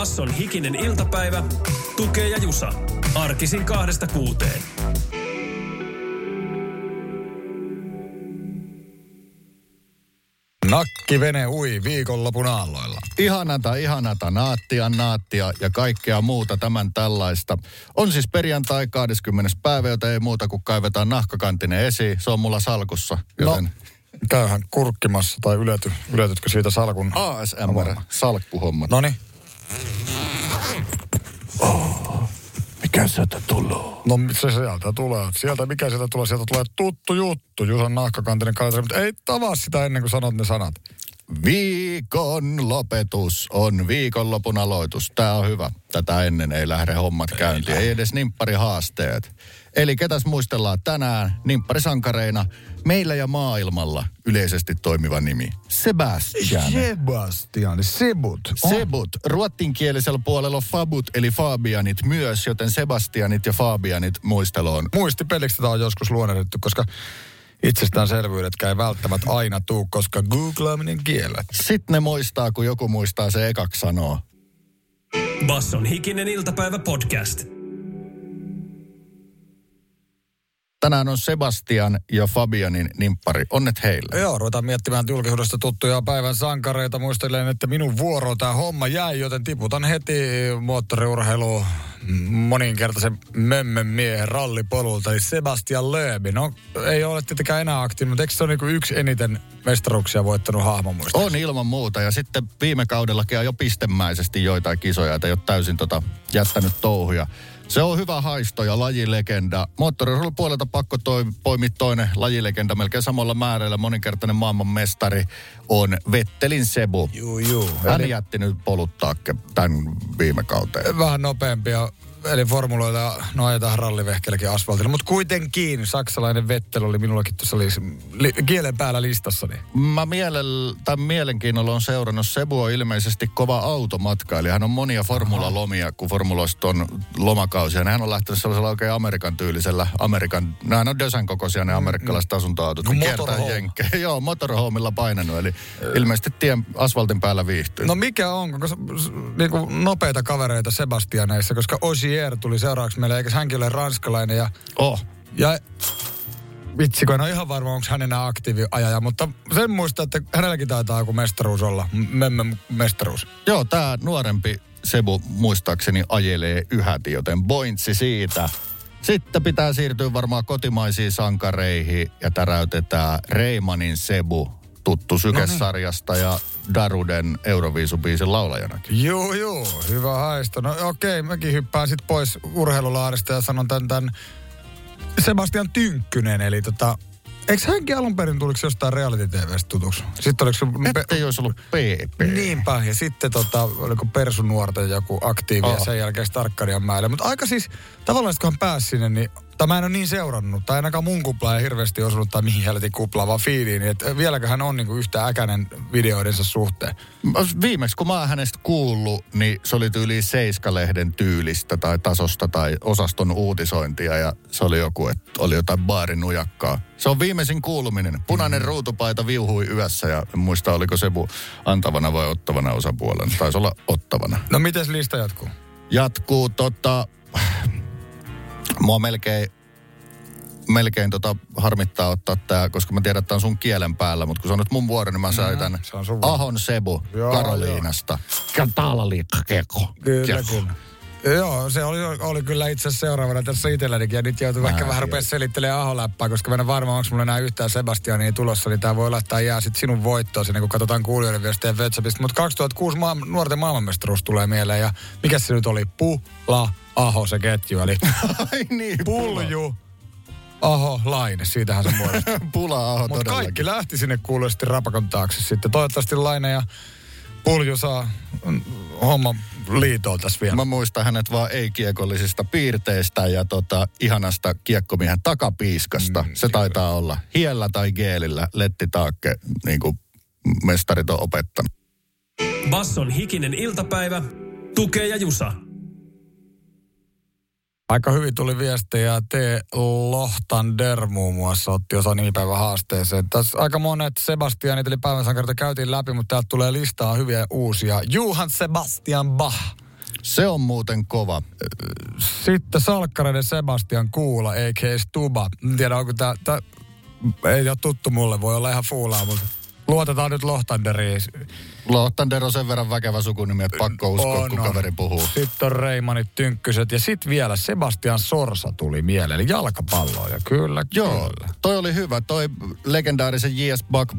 Basson hikinen iltapäivä. Tukee ja Jusa. Arkisin kahdesta kuuteen. Nakkivene ui viikonlopun aalloilla. Ihanata, ihanata, naattia, naattia ja kaikkea muuta tämän tällaista. On siis perjantai 20. päivä, joten ei muuta kuin kaivetaan nahkakantinen esiin. Se on mulla salkussa, joten... No. Käyhän kurkkimassa tai ylety, yletytkö siitä salkun? ASMR, salkkuhommat. Noni. Oh, mikä sieltä tulee? No se sieltä tulee. Sieltä, mikä sieltä tulee? Sieltä tulee tuttu juttu. Jusan nahkakantinen kalenteri, mutta ei tavaa sitä ennen kuin sanot ne sanat. Viikon lopetus on viikonlopun aloitus. Tämä on hyvä. Tätä ennen ei lähde hommat käyntiin. Ei edes nimpparihaasteet. Eli ketäs muistellaan tänään nimpparisankareina meillä ja maailmalla yleisesti toimiva nimi? Sebastian. Sebastian, Sebut. Oh. Sebut. Ruottinkielisellä puolella on Fabut eli Fabianit myös, joten Sebastianit ja Fabianit muisteloon. Muistipeliksi tätä on joskus luonnehdittu, koska itsestäänselvyydetkään ei välttämättä aina tuu, koska googlaaminen kiellä. Sitten ne muistaa, kun joku muistaa se ekaksi sanoo. Basson hikinen iltapäivä podcast. Tänään on Sebastian ja Fabianin nimppari. Onnet heille. Joo, ruvetaan miettimään julkisuudesta tuttuja päivän sankareita. Muistelen, että minun vuoro tämä homma jäi, joten tiputan heti moottoriurheilu moninkertaisen mömmön miehen rallipolulta, eli Sebastian Lööbi. No, ei ole tietenkään enää aktiivinen, mutta eikö se ole niin yksi eniten mestaruksia voittanut hahmo muista? On ilman muuta, ja sitten viime kaudellakin jo pistemäisesti joitain kisoja, että ei ole täysin tota jättänyt touhuja. Se on hyvä haisto ja lajilegenda. Moottoriurheilun puolelta pakko toi, poimia toinen lajilegenda melkein samalla määrällä. Moninkertainen maailmanmestari on Vettelin Sebu. Juu, juu. Hän Eli... jätti nyt poluttaa tämän viime kauteen. Vähän nopeampia eli formuloilla no ajetaan rallivehkelläkin asfaltilla. Mutta kuitenkin saksalainen Vettel oli minullakin tuossa li, li, kielen päällä listassani. Mä mielellä, tai mielenkiinnolla on seurannut. Sebu on ilmeisesti kova automatkailija. Hän on monia formulalomia, kun formuloista on lomakausia. Hän on lähtenyt sellaisella oikein Amerikan tyylisellä, Amerikan, nämä on Dösan kokoisia ne mm, amerikkalaiset asuntoautot. No, motorhome. Joo, motorhomella painanut, eli ilmeisesti tien asfaltin päällä viihtyy. No mikä on, koska niin nopeita kavereita Sebastianeissa, koska Osi Ogier tuli seuraavaksi meille, eikä hänkin ole ranskalainen. Ja, oh. Ja vitsi, kun en ole ihan varma, onko hän enää aktiiviajaja, mutta sen muista, että hänelläkin taitaa joku mestaruus olla, memme mestaruus. Joo, tämä nuorempi Sebu muistaakseni ajelee yhäti, joten pointsi siitä. Sitten pitää siirtyä varmaan kotimaisiin sankareihin ja täräytetään Reimanin Sebu tuttu Sykesarjasta ja Daruden Euroviisubiisin laulajanakin. Joo, joo, hyvä haisto. No okei, okay, mäkin hyppään sitten pois urheilulaarista ja sanon tämän, tämän Sebastian Tynkkynen, eli tota, Eikö hänkin alun perin tuliko jostain reality TVstä tutuksi? Sitten oliko se... Pe- ei olisi ollut PP. Niinpä, ja sitten tota, oliko Persun nuorten joku aktiivi oh. ja sen jälkeen Starkkadian mäelle. Mutta aika siis, tavallaan kun hän pääsi sinne, niin tai mä en ole niin seurannut, tai ainakaan mun kupla ei hirveästi osunut, tai mihin helvetin kupla, vaan fiiliin, että vieläkö hän on niinku yhtä äkäinen videoidensa suhteen? Viimeksi kun mä oon hänestä kuullut, niin se oli tyyli Seiska-lehden tyylistä tai tasosta tai osaston uutisointia, ja se oli joku, että oli jotain baarinujakkaa. Se on viimeisin kuuluminen. Punainen mm. ruutupaita viuhui yössä, ja en muista oliko se antavana vai ottavana osapuolena. Taisi olla ottavana. No miten lista jatkuu? Jatkuu tota Mua melkein, melkein tota harmittaa ottaa tää, koska mä tiedän, että on sun kielen päällä, mutta kun se on nyt mun vuoro, niin mä sain mm, Ahon Sebu joo, Karoliinasta. Keko. Kyllä, kyllä. Joo, se oli, oli kyllä itse asiassa seuraavana tässä itsellänikin. Ja nyt joutuu ehkä vähän rupea selittelemään aholäppää, koska mä en varma, onko mulla enää yhtään Sebastiania tulossa, niin tää voi olla, että jää sitten sinun voittoon sinne, kun katsotaan kuulijoiden viestejä WhatsAppista. Mutta 2006 maa, nuorten maailmanmestaruus tulee mieleen ja mikä se nyt oli? Pula Aho se ketju, eli Ai niin, Pulju. Aho, Laine, siitähän se muodostuu. Pula Aho Mutta kaikki lähti sinne kuulosti rapakon taakse sitten. Toivottavasti Laine ja Pulju saa homma liitoon tässä vielä. Mä muistan hänet vaan ei-kiekollisista piirteistä ja tota, ihanasta kiekkomiehen takapiiskasta. Mm, se taitaa olla hiellä tai geelillä letti taakke, niin kuin mestarit on opettanut. Basson hikinen iltapäivä. Tukee ja Jusa. Aika hyvin tuli viestejä. T. Lohtander muun muassa otti osa nimipäivän haasteeseen. Tässä aika monet Sebastianit eli päivän sankareita käytiin läpi, mutta täältä tulee listaa hyviä uusia. Johan Sebastian Bach. Se on muuten kova. Sitten salkkareiden Sebastian Kuula, a.k.a. Stuba. En tiedä, onko tämä... Ei ole tuttu mulle, voi olla ihan fuulaa, mutta luotetaan nyt Lohtanderiin. Lohtander on sen verran väkevä sukunimi, että pakko uskoa, on, kun kaveri puhuu. Sitten on Reimanit Tynkkyset ja sitten vielä Sebastian Sorsa tuli mieleen, eli jalkapalloja. Kyllä, Joo, kyllä. toi oli hyvä. Toi legendaarisen J.S. Buck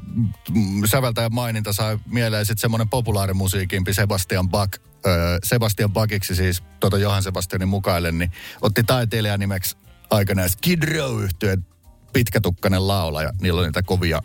säveltäjän maininta sai mieleen sitten semmoinen populaarimusiikimpi Sebastian Buck. Öö, Sebastian Buckiksi siis, tuota Johan Sebastianin mukaille, niin otti taiteilijan nimeksi aikana Skid Row yhtyeen pitkätukkainen laulaja. Niillä on niitä kovia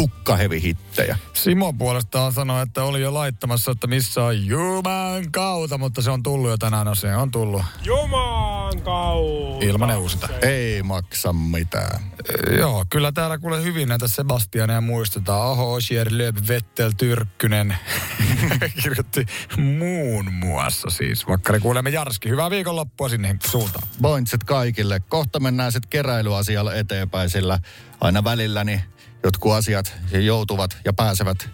tukkahevihittejä. Simo puolestaan sanoi, että oli jo laittamassa, että missä on Juman kautta, mutta se on tullut jo tänään, no se on tullut. Juman kautta. Ilman uusinta. Ei maksa mitään. E, joo, kyllä täällä kuule hyvin näitä Sebastiania muistetaan. Aho, Osier, Lööp, Vettel, Tyrkkynen. Kirjoitti muun muassa siis. Vakkari kuulemme Jarski. Hyvää viikonloppua sinne suuntaan. Pointset kaikille. Kohta mennään sitten keräilyasialla eteenpäin, sillä aina välillä niin jotkut asiat joutuvat ja pääsevät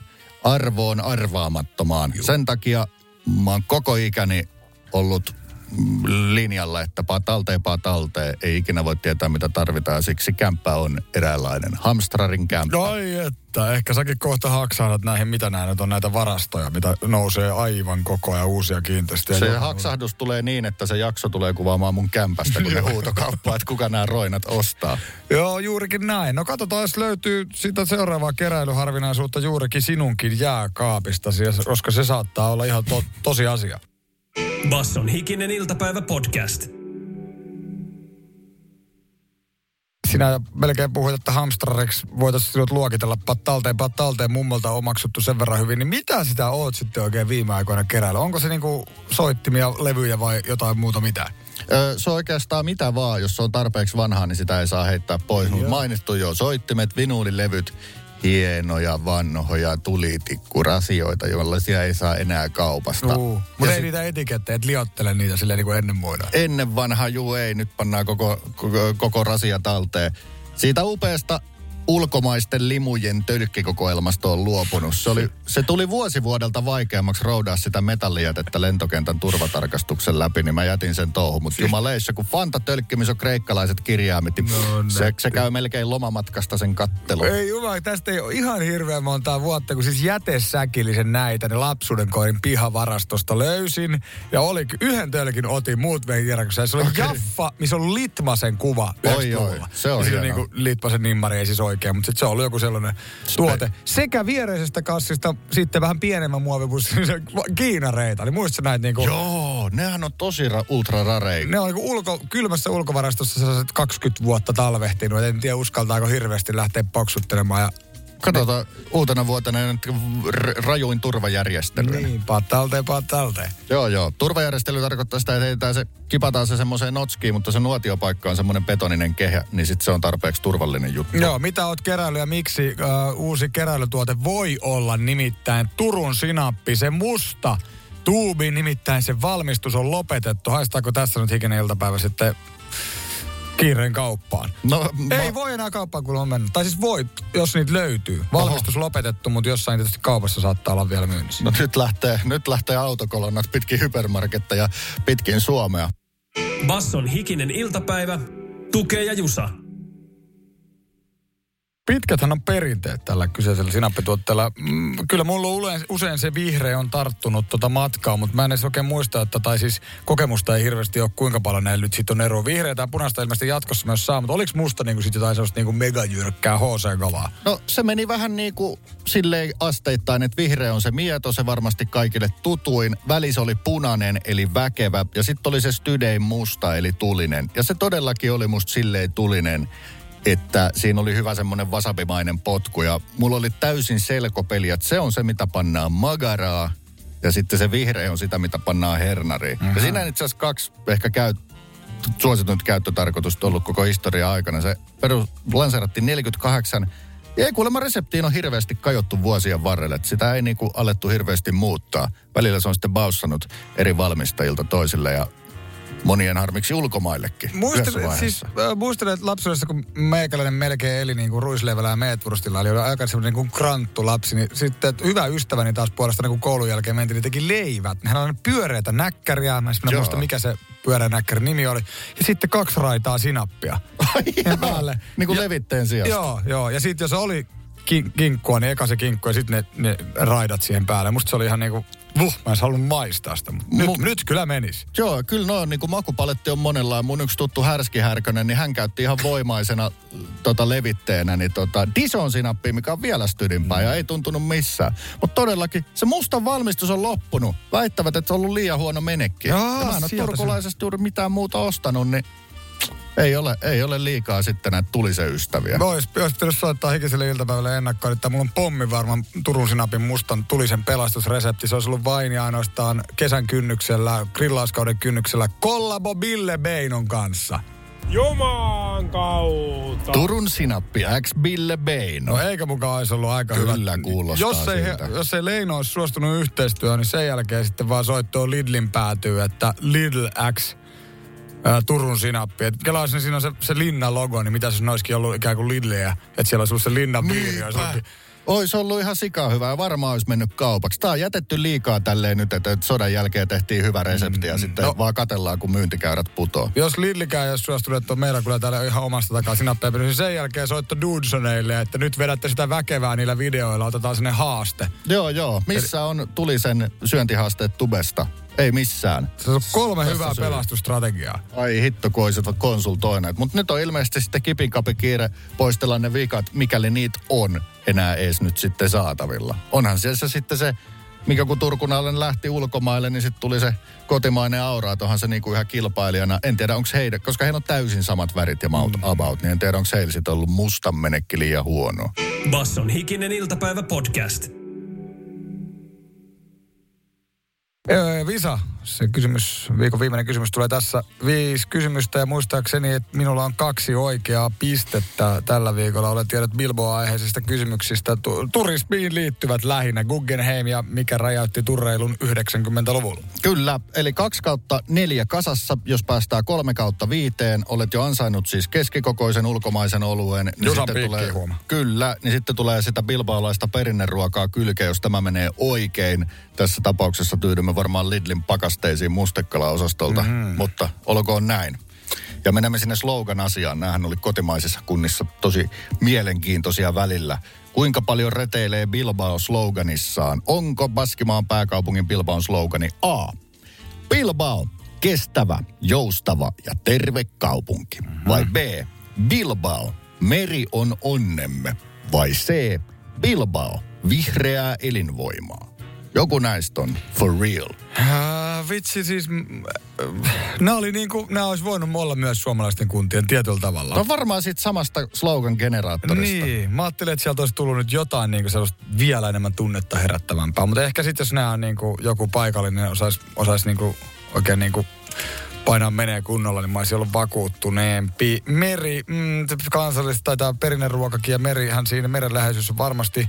arvoon arvaamattomaan. Juh. Sen takia mä oon koko ikäni ollut linjalla, että paa talteen, paa talteen. Ei ikinä voi tietää, mitä tarvitaan. Siksi kämppä on eräänlainen hamstrarin kämppä. Ai että, ehkä säkin kohta haksahdat näihin, mitä nämä nyt on näitä varastoja, mitä nousee aivan koko ajan uusia kiinteistöjä. Se haksahdus tulee niin, että se jakso tulee kuvaamaan mun kämpästä, kun ne huutokauppaa, että kuka nämä roinat ostaa. Joo, juurikin näin. No katsotaan, jos löytyy sitä seuraavaa keräilyharvinaisuutta juurikin sinunkin jääkaapista, koska se saattaa olla ihan to- tosi asia. Basson hikinen iltapäivä podcast. Sinä melkein puhuit, että hamstrariksi voitaisiin sinut luokitella pat talteen, pat talteen mummolta omaksuttu sen verran hyvin. Niin mitä sitä oot sitten oikein viime aikoina keräillä? Onko se niinku soittimia, levyjä vai jotain muuta mitään? Öö, se on oikeastaan mitä vaan. Jos se on tarpeeksi vanhaa, niin sitä ei saa heittää pois. Mutta mainittu jo soittimet, vinuulilevyt hienoja vanhoja tulitikkurasioita, jollaisia ei saa enää kaupasta. Uh, mutta ei sit... niitä etikettejä, et liottele niitä silleen niin kuin ennen muina. Ennen vanha, juu ei, nyt pannaan koko, koko, koko rasia talteen. Siitä upeasta ulkomaisten limujen tölkkikokoelmasta on luopunut. Se, oli, se tuli vuosivuodelta vaikeammaksi roudaa sitä metallijätettä lentokentän turvatarkastuksen läpi, niin mä jätin sen touhu. Mutta jumaleissa, kun Fanta tölkkimis on kreikkalaiset kirjaimit, niin no, se, se, käy melkein lomamatkasta sen kattelu. Ei jumala, tästä ei ole ihan hirveän montaa vuotta, kun siis jätesäkillisen näitä, ne lapsuuden koirin pihavarastosta löysin. Ja oli yhden tölkin otin, muut kierrokseen. Se oli okay. Jaffa, missä on Litmasen kuva. Oi, oi, se on. Niin kuin Litmasen nimmari ei siis oikein oikein, mutta sitten se on ollut joku sellainen tuote. Sekä viereisestä kassista sitten vähän pienemmän muovipussin kiinareita. Niin muistatko näitä niinku... Joo, nehän on tosi ra- ultra rareja. Ne on niinku ulko, kylmässä ulkovarastossa sellaiset 20 vuotta talvehtinut. En tiedä uskaltaako hirveästi lähteä paksuttelemaan ja Katsotaan uutena vuotena rajuin turvajärjestely. Niin, paat talteen, paat talteen. Joo, joo. Turvajärjestely tarkoittaa sitä, että se, kipataan se semmoiseen notskiin, mutta se nuotiopaikka on semmoinen betoninen kehä, niin sitten se on tarpeeksi turvallinen juttu. Joo, mitä oot keräily ja miksi uh, uusi keräilytuote voi olla nimittäin Turun sinappi, se musta tuubi, nimittäin se valmistus on lopetettu. Haistaako tässä nyt hikinen iltapäivä sitten kiireen kauppaan. No, ma... Ei voi enää kauppaan, kun on mennyt. Tai siis voi, jos niitä löytyy. Valmistus Oho. lopetettu, mutta jossain tietysti kaupassa saattaa olla vielä myynnissä. No nyt lähtee, nyt lähtee autokolonnat pitkin hypermarketteja pitkin Suomea. Basson hikinen iltapäivä. Tukee ja Jusa. Pitkäthän on perinteet tällä kyseisellä sinappituotteella. Mm, kyllä mulla usein, usein se vihreä on tarttunut tota matkaa, mutta mä en edes oikein muista, että tai siis kokemusta ei hirveästi ole kuinka paljon näillä nyt sit on eroa. Vihreä tai punaista ilmeisesti jatkossa myös saa, mutta oliko musta niinku sit jotain sellaista niinku megajyrkkää HC-kavaa? No se meni vähän niin kuin silleen asteittain, että vihreä on se mieto, se varmasti kaikille tutuin. Välis oli punainen eli väkevä ja sitten oli se stydein musta eli tulinen. Ja se todellakin oli musta silleen tulinen että siinä oli hyvä semmoinen vasabimainen potku ja mulla oli täysin selkopeli, että se on se, mitä pannaan magaraa Ja sitten se vihreä on sitä, mitä pannaan hernariin. Ja siinä on itse asiassa kaksi ehkä käy, suosituinta käyttötarkoitusta ollut koko historia aikana. Se perus lanseerattiin 48 ja ei kuulemma reseptiin on hirveästi kajottu vuosien varrelle. Että sitä ei niinku alettu hirveästi muuttaa. Välillä se on sitten baussannut eri valmistajilta toisille ja monien harmiksi ulkomaillekin. Muistelen, vaiheessa. siis, äh, muistelen, että lapsuudessa, kun meikäläinen melkein eli niin kuin ruisleivällä ja meetwurstilla, oli aika semmoinen niin kuin kranttu lapsi, niin sitten että hyvä ystäväni taas puolestaan, kun koulun jälkeen mentiin, niin teki leivät. Hän oli pyöreitä näkkäriä, mä en Joo. muista mikä se pyöreä näkkärin nimi oli, ja sitten kaksi raitaa sinappia. Ja päälle. Niin kuin Ja- levitteen sijasta. Joo, joo. Ja sitten jos oli kin- kinkkua, niin eka se kinkku ja sitten ne, ne raidat siihen päälle. Musta se oli ihan niinku, vuh, mä en halunnut maistaa sitä. Mutta nyt, Mu- nyt kyllä menis. Joo, kyllä noin niin kuin makupaletti on monella. Mun yksi tuttu Härski Härkönen, niin hän käytti ihan voimaisena tota, levitteenä niin tota, Dison sinappia, mikä on vielä stydimpää ja ei tuntunut missään. Mutta todellakin se mustan valmistus on loppunut. Väittävät, että se on ollut liian huono menekki. Jaa, ja mä en ole turkulaisesta juuri mitään muuta ostanut, niin ei ole, ei ole liikaa sitten näitä tulisen ystäviä. Ois, ois pitänyt soittaa hikiselle iltapäivälle ennakkoon, että mulla on pommi varmaan Turun sinapin mustan tulisen pelastusresepti. Se olisi ollut vain ja ainoastaan kesän kynnyksellä, grillauskauden kynnyksellä, kollabo Bille Beinon kanssa. Juman kautta. Turun sinappi X Bille Beino. No eikä mukaan olisi ollut aika hyvä. Kyllä kuulostaa jos ei, siltä. jos ei Leino olisi suostunut yhteistyöhön, niin sen jälkeen sitten vaan soittoon Lidlin päätyy, että Lidl X ää, Turun sinappi. Et kelaisin siinä on se, se Linnan logo, niin mitä se olisikin ollut ikään kuin Lidliä, että siellä olisi ollut se Linnan piiri. Olisi ollut, Ois ollut ihan sika hyvä ja varmaan olisi mennyt kaupaksi. Tää on jätetty liikaa tälleen nyt, että sodan jälkeen tehtiin hyvä resepti ja sitten No. vaan katellaan, kun myyntikäyrät putoo. jos Lidlikään ole suostunut, että on meillä kyllä täällä ihan omasta takaa sinappeja, niin sen jälkeen soitto Dudesoneille, että nyt vedätte sitä väkevää niillä videoilla, otetaan sinne haaste. Joo, joo. Missä on tulisen syöntihaasteet tubesta? Ei missään. Se on kolme Tässä hyvää syy. pelastusstrategiaa. Ai hitto, kun olisivat konsultoineet. Mutta nyt on ilmeisesti sitten kipinkapi kiire poistella ne vikat, mikäli niitä on enää ees nyt sitten saatavilla. Onhan siellä se sitten se, mikä kun Turkunalle lähti ulkomaille, niin sitten tuli se kotimainen aura, että onhan se niinku ihan kilpailijana. En tiedä, onko heidän, koska heillä on täysin samat värit ja maut about, niin en tiedä, onko heillä sitten ollut mustan menekki liian huono. Basson hikinen iltapäivä podcast. Öö, Visa, se kysymys, viikon viimeinen kysymys tulee tässä. Viisi kysymystä ja muistaakseni, että minulla on kaksi oikeaa pistettä tällä viikolla. Olen tiedot Bilbo-aiheisista kysymyksistä. Tu- turismiin liittyvät lähinnä Guggenheim ja mikä räjäytti turreilun 90-luvulla. Kyllä, eli kaksi kautta neljä kasassa, jos päästään kolme kautta viiteen, olet jo ansainnut siis keskikokoisen ulkomaisen oluen. Niin Jusan sitten tulee, huoma. Kyllä, niin sitten tulee sitä bilbaolaista perinneruokaa kylkeä, jos tämä menee oikein. Tässä tapauksessa tyydymme varmaan Lidlin pakasteisiin mustekala-osastolta, mm. mutta olkoon näin. Ja menemme sinne slogan-asiaan. Nämähän oli kotimaisissa kunnissa tosi mielenkiintoisia välillä. Kuinka paljon reteilee Bilbao sloganissaan? Onko Baskimaan pääkaupungin Bilbaon slogani A? Bilbao, kestävä, joustava ja terve kaupunki. Vai B? Bilbao, meri on onnemme. Vai C? Bilbao, vihreää elinvoimaa. Joku näistä on for real. Vitsi siis, äh, nämä oli niinku, nämä olisi voinut olla myös suomalaisten kuntien tietyllä tavalla. No varmaan siitä samasta slogan-generaattorista. Niin, mä ajattelin, että sieltä olisi tullut nyt jotain niin sellaista vielä enemmän tunnetta herättävämpää. Mutta ehkä sitten, jos nämä on niin kuin joku paikallinen, osaisi osais niin kuin oikein niin kuin painaa menee kunnolla, niin mä olisin ollut vakuuttuneempi. Meri, mm, kansallista taitaa perinneruokakin ja merihän siinä meren läheisyys on varmasti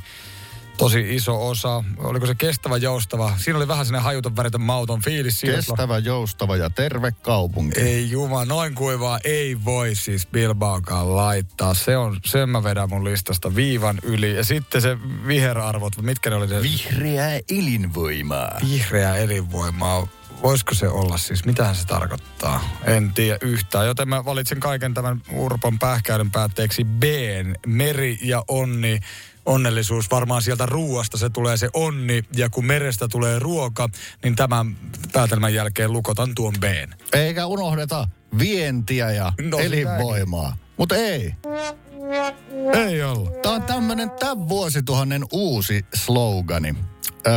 tosi iso osa. Oliko se kestävä, joustava? Siinä oli vähän sinne hajuton väritön mauton fiilis. Siinä Kestävä, joustava ja terve kaupunki. ei juma, noin kuivaa ei voi siis Bilbaokaan laittaa. Se on, sen mä vedän mun listasta viivan yli. Ja sitten se viherarvot, mitkä ne oli se Vihreää elinvoimaa. vihreä elinvoimaa. Voisiko se olla siis, mitähän se tarkoittaa? En tiedä yhtään, joten mä valitsen kaiken tämän Urpon pähkäilyn päätteeksi B. Meri ja onni. Onnellisuus, varmaan sieltä ruuasta se tulee se onni, ja kun merestä tulee ruoka, niin tämän päätelmän jälkeen lukotan tuon B. Eikä unohdeta vientiä ja No, elinvoimaa. Mutta ei. Ei ollut. Tämä on tämmöinen tämän vuosituhannen uusi slogani. Öö,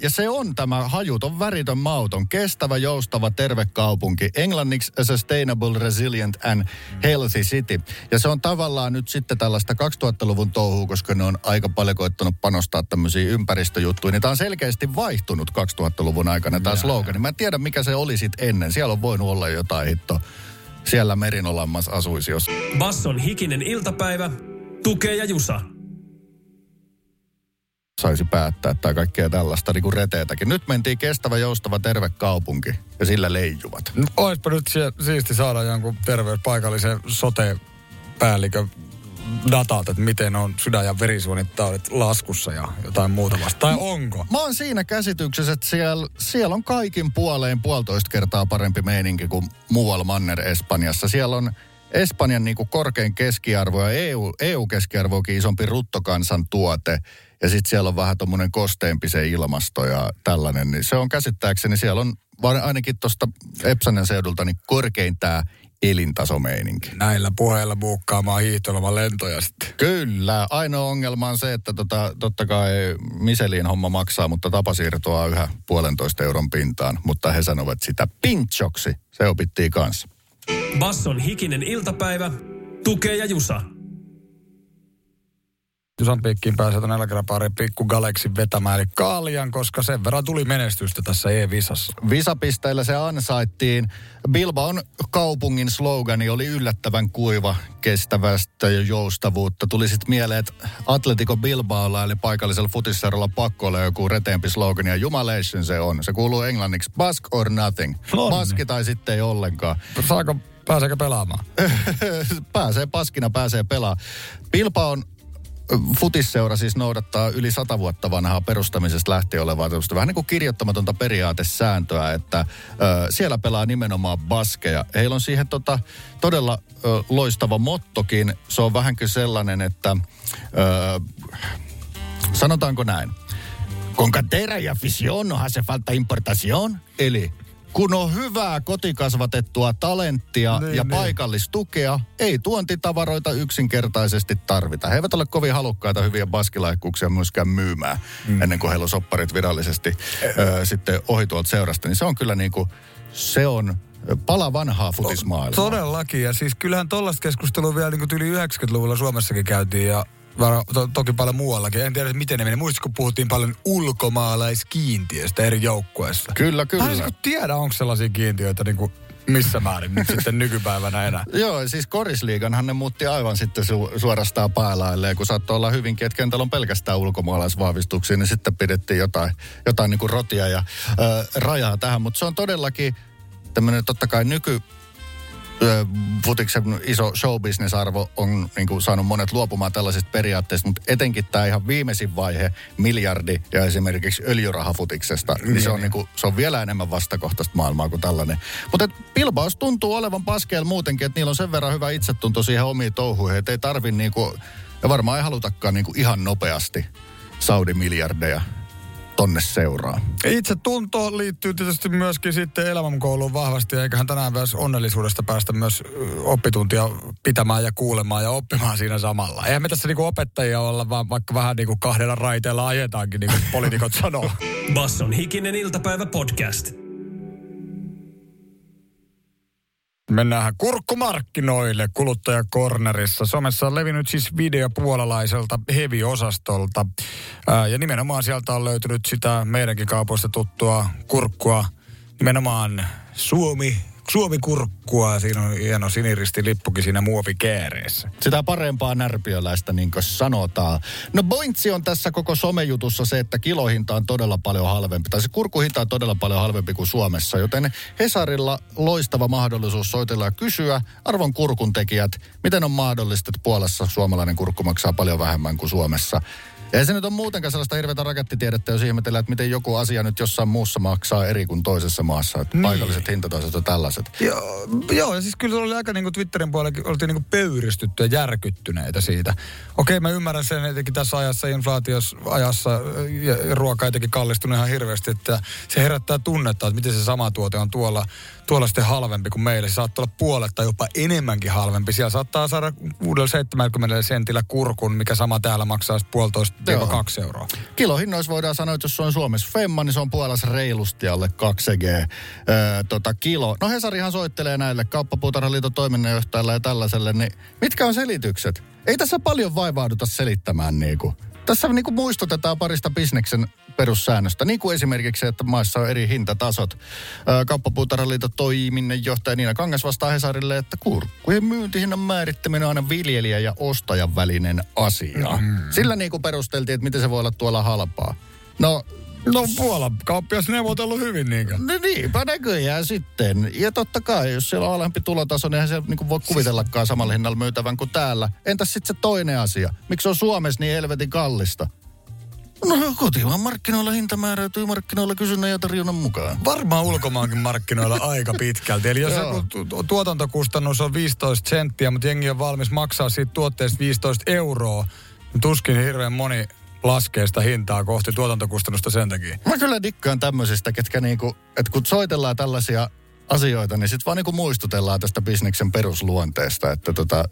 ja se on tämä hajuton, väritön, mauton, kestävä, joustava, terve kaupunki. Englanniksi a sustainable, resilient and healthy city. Ja se on tavallaan nyt sitten tällaista 2000-luvun touhua, koska ne on aika paljon koittanut panostaa tämmöisiin ympäristöjuttuihin. Niin tämä on selkeästi vaihtunut 2000-luvun aikana tämä slogani. Mä en tiedä, mikä se oli sitten ennen. Siellä on voinut olla jotain hitto. Siellä merinolammas asuisi jos. Basson hikinen iltapäivä, tukee ja jusa. Saisi päättää tai kaikkea tällaista niin kuin reteetäkin. Nyt mentiin kestävä, joustava, terve kaupunki ja sillä leijuvat. No, Oispa nyt sie- siisti saada jonkun terveys paikallisen sote-päällikön datat, että miten on sydän- ja verisuonitaudit laskussa ja jotain muuta vasta. Tai onko? Mä oon siinä käsityksessä, että siellä, siellä on kaikin puoleen puolitoista kertaa parempi meininki kuin muualla Manner-Espanjassa. Siellä on Espanjan niin kuin korkein keskiarvo ja EU, EU-keskiarvoakin isompi ruttokansan tuote. Ja sitten siellä on vähän tuommoinen kosteempi se ilmasto ja tällainen. Niin se on käsittääkseni, siellä on vaan ainakin tuosta Epsanen seudulta niin korkein tämä elintasomeininki. Näillä puheilla buukkaamaan hiihtoloman lentoja sitten. Kyllä. Ainoa ongelma on se, että tota, totta kai Miselin homma maksaa, mutta tapasiirtoa yhä puolentoista euron pintaan. Mutta he sanovat sitä pinchoksi. Se opittiin kanssa. Basson hikinen iltapäivä, tukee ja jusa. Jusan piikkiin pääsee tuonne Eläkeräpaariin pikku Galaxin vetämään, eli Kaalian, koska sen verran tuli menestystä tässä E-visassa. Visapisteillä se ansaittiin. Bilbaon kaupungin slogani oli yllättävän kuiva, kestävästä ja joustavuutta. Tuli sitten mieleen, että Atletico Bilbaolla eli paikallisella futissaralla pakko olla joku reteempi slogani ja jumalation se on. Se kuuluu englanniksi bask or nothing. Nonni. Baski tai sitten ei ollenkaan. Saako, pääseekö pelaamaan? pääsee paskina, pääsee pelaa. Bilbaon futisseura siis noudattaa yli sata vuotta vanhaa perustamisesta lähtien olevaa tämmöistä vähän niin kuin kirjoittamatonta periaatesääntöä, että ö, siellä pelaa nimenomaan baskeja. Heillä on siihen tota, todella ö, loistava mottokin. Se on vähän sellainen, että ö, sanotaanko näin. Con cantera y afición no hace falta importación. Eli kun on hyvää kotikasvatettua talenttia Niin, ja niin. paikallistukea, ei tuontitavaroita yksinkertaisesti tarvita. He eivät ole kovin halukkaita hyviä baskilaikkuuksia myöskään myymään, mm. ennen kuin heillä on sopparit virallisesti ö, sitten ohi tuolta seurasta. Niin se on kyllä niin kuin, se on pala vanhaa futismaailmaa. Todellakin, ja siis kyllähän tollaista keskustelua vielä niin yli 90-luvulla Suomessakin käytiin, ja varo, to, toki paljon muuallakin. En tiedä, miten ne meni. Muistatko, kun puhuttiin paljon ulkomaalaiskiintiöistä eri joukkueissa? Kyllä, kyllä. Mä en siis tiedä, onko sellaisia kiintiöitä niin kuin missä määrin nyt sitten nykypäivänä enää. Joo, siis korisliiganhan ne muutti aivan sitten su- suorastaan päälailleen, kun saattoi olla hyvinkin, että kentällä on pelkästään ulkomaalaisvahvistuksia, niin sitten pidettiin jotain, jotain niin kuin rotia ja ö, rajaa tähän. Mutta se on todellakin tämmöinen totta kai nyky, futiksen iso showbusiness-arvo on niin kuin saanut monet luopumaan tällaisista periaatteista, mutta etenkin tämä ihan viimeisin vaihe, miljardi ja esimerkiksi öljyrahafutiksesta, niin se on, niin kuin, se on vielä enemmän vastakohtaista maailmaa kuin tällainen. Mutta Bilbaos tuntuu olevan paskeella muutenkin, että niillä on sen verran hyvä itsetunto siihen omiin touhuihin, että ei tarvi niin kuin, ja varmaan ei halutakaan niin kuin ihan nopeasti Saudi-miljardeja tonne seuraa. Itse tunto liittyy tietysti myöskin sitten elämänkouluun vahvasti, eiköhän tänään myös onnellisuudesta päästä myös oppituntia pitämään ja kuulemaan ja oppimaan siinä samalla. Eihän me tässä niinku opettajia olla, vaan vaikka vähän niinku kahdella raiteella ajetaankin, niin kuin poliitikot sanoo. Basson hikinen iltapäivä podcast. Mennään kurkkumarkkinoille kuluttajakornerissa. Somessa on levinnyt siis video puolalaiselta heavy-osastolta. Ää, ja nimenomaan sieltä on löytynyt sitä meidänkin kaupoista tuttua kurkkua. Nimenomaan Suomi, Suomi-kurkkua. Siinä on hieno siniristi lippukin siinä muovikääreessä. Sitä parempaa närpiöläistä, niin kuin sanotaan. No pointsi on tässä koko somejutussa se, että kilohinta on todella paljon halvempi. Tai se kurkuhinta on todella paljon halvempi kuin Suomessa. Joten Hesarilla loistava mahdollisuus soitella ja kysyä arvon kurkun tekijät, miten on mahdollista, että Puolassa suomalainen kurkku maksaa paljon vähemmän kuin Suomessa. Ei se nyt on muutenkaan sellaista hirveätä rakettitiedettä, jos ihmetellään, että miten joku asia nyt jossain muussa maksaa eri kuin toisessa maassa. Että Niin. Paikalliset hintatasot on tällaiset. Joo, joo, ja siis kyllä oli aika niin kuin Twitterin puolella oltiin niin kuin pöyristytty ja järkyttyneitä siitä. Okei, mä ymmärrän sen etenkin tässä ajassa, inflaatios ajassa ja ja ruoka etenkin kallistunut ihan hirveästi, että se herättää tunnetta, että miten se sama tuote on tuolla, tuolla sitten halvempi kuin meillä. Se saattaa olla puolet tai jopa enemmänkin halvempi. Siellä saattaa saada uudella 70 sentillä kurkun, mikä sama täällä maksaa puolitoista Joo. kaksi euroa. Kilohinnoissa voidaan sanoa, että jos se on Suomessa femma, niin se on puolessa reilusti alle 2 G öö, tota, kilo. No Hesarihan soittelee näille kauppapuutarhaliiton toiminnanjohtajalle ja tällaiselle, niin mitkä on selitykset? Ei tässä paljon vaivauduta selittämään niinku. Tässä niinku muistutetaan parista bisneksen perussäännöstä, niin kuin esimerkiksi että maissa on eri hintatasot. Kauppapuutarhaliiton toiminnanjohtaja Niina Kangas vastaa Hesarille, että kurkkujen myyntihinnan määrittäminen on aina viljelijä ja ostajan välinen asia. Mm. Sillä niin kuin perusteltiin, että miten se voi olla tuolla halpaa. No, No Puolan kauppias neuvotellut hyvin niinkö? no niinpä näköjään sitten. Ja totta kai, jos siellä on alempi tulotaso, niin eihän se niin voi kuvitellakaan samalla hinnalla myytävän kuin täällä. Entäs sitten se toinen asia? Miksi on Suomessa niin helvetin kallista? No kotimaan markkinoilla hinta määräytyy markkinoilla kysynnän ja tarjonnan mukaan. Varmaan ulkomaankin markkinoilla aika pitkälti. Eli jos joku tu- tu- tuotantokustannus on 15 senttiä, mutta jengi on valmis maksaa siitä tuotteesta 15 euroa, niin tuskin hirveän moni laskee sitä hintaa kohti tuotantokustannusta sen takia. Mä kyllä dikkaan tämmöisistä, ketkä niinku, että kun soitellaan tällaisia asioita, niin sitten vaan niinku muistutellaan tästä bisneksen perusluonteesta, että tota,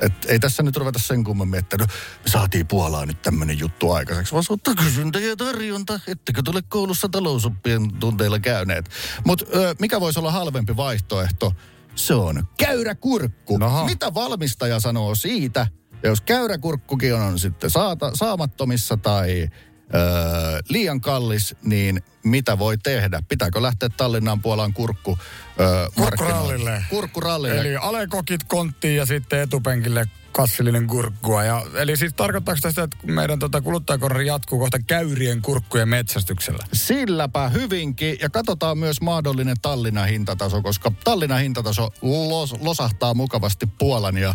et ei tässä nyt ruveta sen kummemmin, että no, me saatiin Puolaan nyt tämmöinen juttu aikaiseksi, vaan suutta kysyntä ja tarjonta, ettekö tule koulussa talousoppien tunteilla käyneet. Mutta mikä voisi olla halvempi vaihtoehto? Se on käyräkurkku. Noha. Mitä valmistaja sanoo siitä, ja jos käyräkurkkukin on, on sitten saata, saamattomissa tai öö, liian kallis, niin mitä voi tehdä? Pitääkö lähteä Tallinnaan Puolaan kurkku öö, Kurkkurallille. Kurkkurallille. Eli alekokit konttiin ja sitten etupenkille kassillinen kurkkua. Ja, eli siis tarkoittaako tästä, että meidän tota, kuluttajakorri jatkuu kohta käyrien kurkkujen metsästyksellä? Silläpä hyvinkin. Ja katsotaan myös mahdollinen Tallinnan hintataso, koska Tallinnan hintataso los, losahtaa mukavasti Puolan ja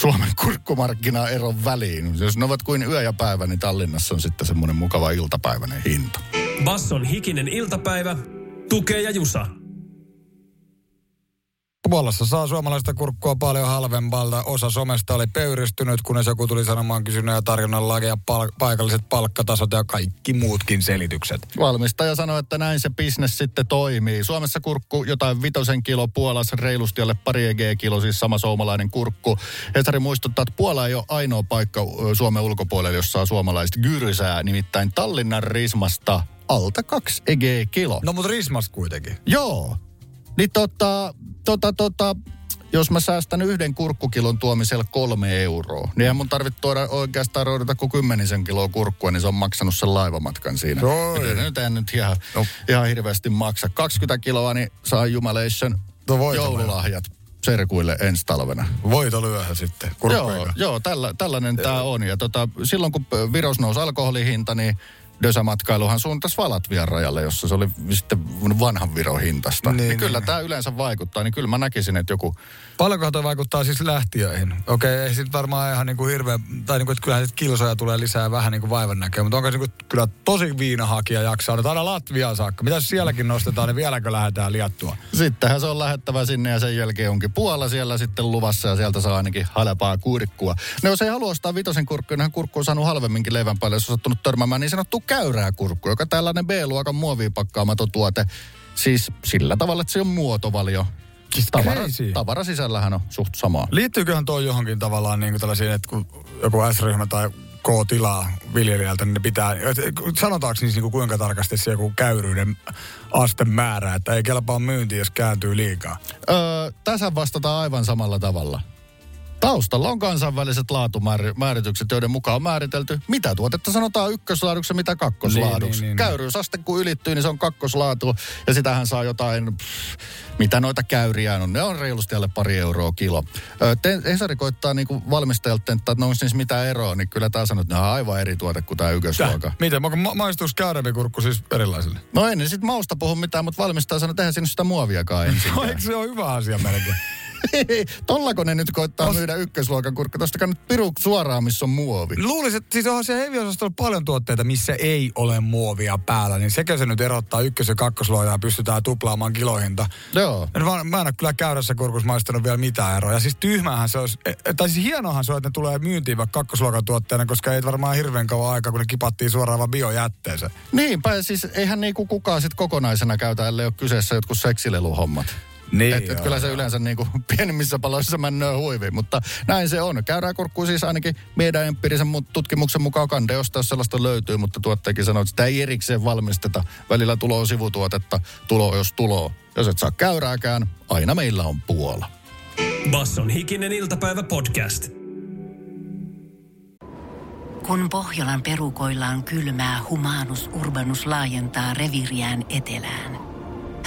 Suomen kurkkumarkkinaeron väliin. Jos ne ovat kuin yö ja päivä, niin Tallinnassa on sitten semmoinen mukava iltapäiväinen hinta. Basson hikinen iltapäivä, tukee ja jusa. Puolassa saa suomalaista kurkkua paljon halvempalta. Osa somesta oli pöyristynyt, kunnes joku tuli sanomaan kysynnän ja tarjonnan laki ja pal- paikalliset palkkatasot ja kaikki muutkin selitykset. Valmistaja sanoi, että näin se bisnes sitten toimii. Suomessa kurkku jotain vitosen kilo, Puolassa reilusti alle pari EG-kilo, siis sama suomalainen kurkku. Hesari muistuttaa, että Puola ei ole ainoa paikka Suomen ulkopuolella, jossa saa suomalaiset gyrsää, nimittäin Tallinnan Rismasta alta kaksi EG-kilo. No mutta Rismas kuitenkin. Joo. Niin tota, tota, tota, jos mä säästän yhden kurkkukilon tuomisella kolme euroa, niin eihän mun tarvitse tuoda oikeastaan roidata kuin kymmenisen kiloa kurkkua, niin se on maksanut sen laivamatkan siinä. Joten Nyt ei nyt ihan, No. ihan hirveästi maksa. 20 kiloa, niin saa Jumalation No voita joululahjat serkuille ensi talvena. Voito lyöhä sitten. Joo, joo tällä, tällainen tämä on. Ja tota, silloin kun ö, Viros nousi alkoholihinta, niin Dösa-matkailuhan suuntasi Valatvian rajalle, jossa se oli sitten vanhan Viron hintasta. Niin, Niin, niin. niin kyllä tämä yleensä vaikuttaa, niin kyllä mä näkisin, että joku... Paljonkohan toi vaikuttaa siis lähtiöihin? Okei, ei sit varmaan ihan niinku hirveä, tai niinku, että kyllähän sit kilsoja tulee lisää vähän niinku vaivan näköä, mutta onko se niinku, kyllä tosi viinahakija jaksaa, nyt aina Latviaan saakka. Mitä sielläkin nostetaan, niin vieläkö lähdetään liattua? Sittenhän se on lähettävä sinne ja sen jälkeen onkin Puola siellä sitten luvassa ja sieltä saa ainakin halepaa kurkkua. No jos ei halua ostaa vitosen kurkkuja, niin kurkku on saanut halvemminkin leivän päälle, jos on sattunut törmäämään niin sanottu käyrää kurkku, joka tällainen B-luokan muoviin pakkaamaton tuote. Siis sillä tavalla, että se on muotovalio. Tavara, crazy. tavara sisällähän on suht samaa. Liittyyköhän toi johonkin tavallaan niin kuin tällaisiin, että kun joku S-ryhmä tai K tilaa viljelijältä, niin ne pitää, sanotaanko siis niin kuin kuinka tarkasti se joku käyryyden aste määrää, että ei kelpaa myynti, jos kääntyy liikaa. Öö, tässä vastataan aivan samalla tavalla. Taustalla on kansainväliset laatumääritykset, joiden mukaan on määritelty, mitä tuotetta sanotaan ykköslaaduksi ja mitä kakkoslaaduksi. Niin, niin, niin, niin. Käyryysaste kun ylittyy, niin se on kakkoslaatu ja sitähän saa jotain, pff, mitä noita käyriä on. Ne on reilusti alle pari euroa kilo. Hesari koittaa niinku valmistajalta että no onko niissä mitään eroa, niin kyllä tämä sanoo, että ne on aivan eri tuote kuin tämä ykkösluokka. Miten? Ma- käärempi kurkku siis erilaisille? No en sitten mausta puhu mitään, mutta valmistaja sanoo, että eihän siinä sitä muoviakaan ensin. No eikö se ole hyvä asia melkein? Tollako ne nyt koittaa myydä ykkösluokan kurkka? Tosta kannat piru suoraan, missä on muovi. Luulisin, että siis onhan se heviosastolla paljon tuotteita, missä ei ole muovia päällä, niin sekä se nyt erottaa ykkös- ja kakkosluokaa ja pystytään tuplaamaan kilohinta. Joo. Mä, mä en ole kyllä käyrässä kurkussa maistanut vielä mitään eroa. Ja siis tyhmähän se olisi, e- tai siis hienohan se on, että ne tulee myyntiin vaikka kakkosluokan tuotteena, koska ei varmaan hirveän kauan aikaa, kun ne kipattiin suoraan vaan biojätteeseen. Niinpä, siis eihän niinku kukaan sit kokonaisena käytä, ellei ole kyseessä jotkut seksileluhommat. Niin, Et, et kyllä se yleensä niinku pienimmissä paloissa männöö huiviin, mutta näin se on. Käydään kurkkuun siis ainakin meidän empiirisen mu- tutkimuksen mukaan kandeosta, jos sellaista löytyy, mutta tuottajakin sanoo, että sitä ei erikseen valmisteta. Välillä tulo sivutuotetta, tulo jos tulo. Jos et saa käyrääkään, aina meillä on Puola. Basson hikinen iltapäivä podcast. Kun Pohjolan perukoillaan kylmää, humanus urbanus laajentaa reviriään etelään.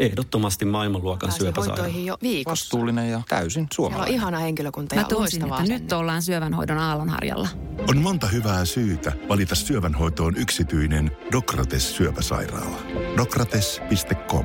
Ehdottomasti maailmanluokan Pääsin syöpäsairaala. hoitoihin jo viikossa. Vastuullinen ja täysin Siellä on suomalainen. ihana henkilökunta Mä ja loistava että asenne. nyt ollaan syövänhoidon aallonharjalla. On monta hyvää syytä valita syövänhoitoon yksityinen Dokrates syöpäsairaala. Dokrates.com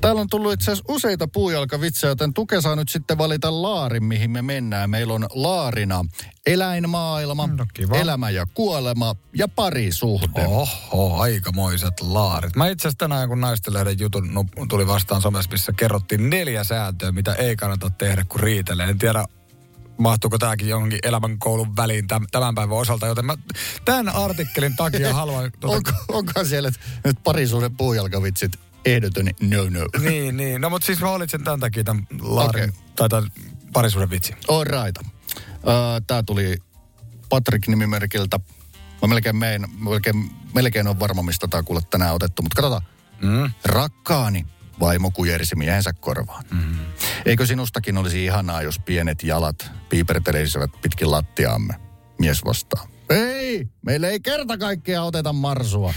Täällä on tullut itse asiassa useita puujalkavitsejä, joten Tuke saa nyt sitten valita laarin, mihin me mennään. Meillä on laarina eläinmaailma, No kiva. elämä ja kuolema ja parisuhde. Oho, aikamoiset laarit. Mä itse asiassa tänään, kun naistenlehden jutun nu- tuli vastaan somessa, missä kerrottiin neljä sääntöä, mitä ei kannata tehdä, kun riitelee. En tiedä, mahtuuko tämäkin johonkin elämänkoulun väliin täm- tämän päivän osalta, joten mä tämän artikkelin takia haluan... Tuota, Onko, onko siellä nyt parisuhde puujalkavitsit ehdoton no no? Niin, niin. No mutta siis mä valitsen tämän takia tämän laarin, Okei. tai tämän parisuuden vitsi. All right. Uh, Tää tuli Patrick-nimimerkiltä. Mä melkein, mein, melkein, melkein on varma, mistä tää on kuule tänään otettu, mutta katsotaan. Mm. Rakkaani vaimo kujersi miehensä korvaan. Mm. Eikö sinustakin olisi ihanaa, jos pienet jalat piipertelisivät pitkin lattiaamme? Mies vastaa. Ei, meillä ei kerta kaikkea oteta marsua.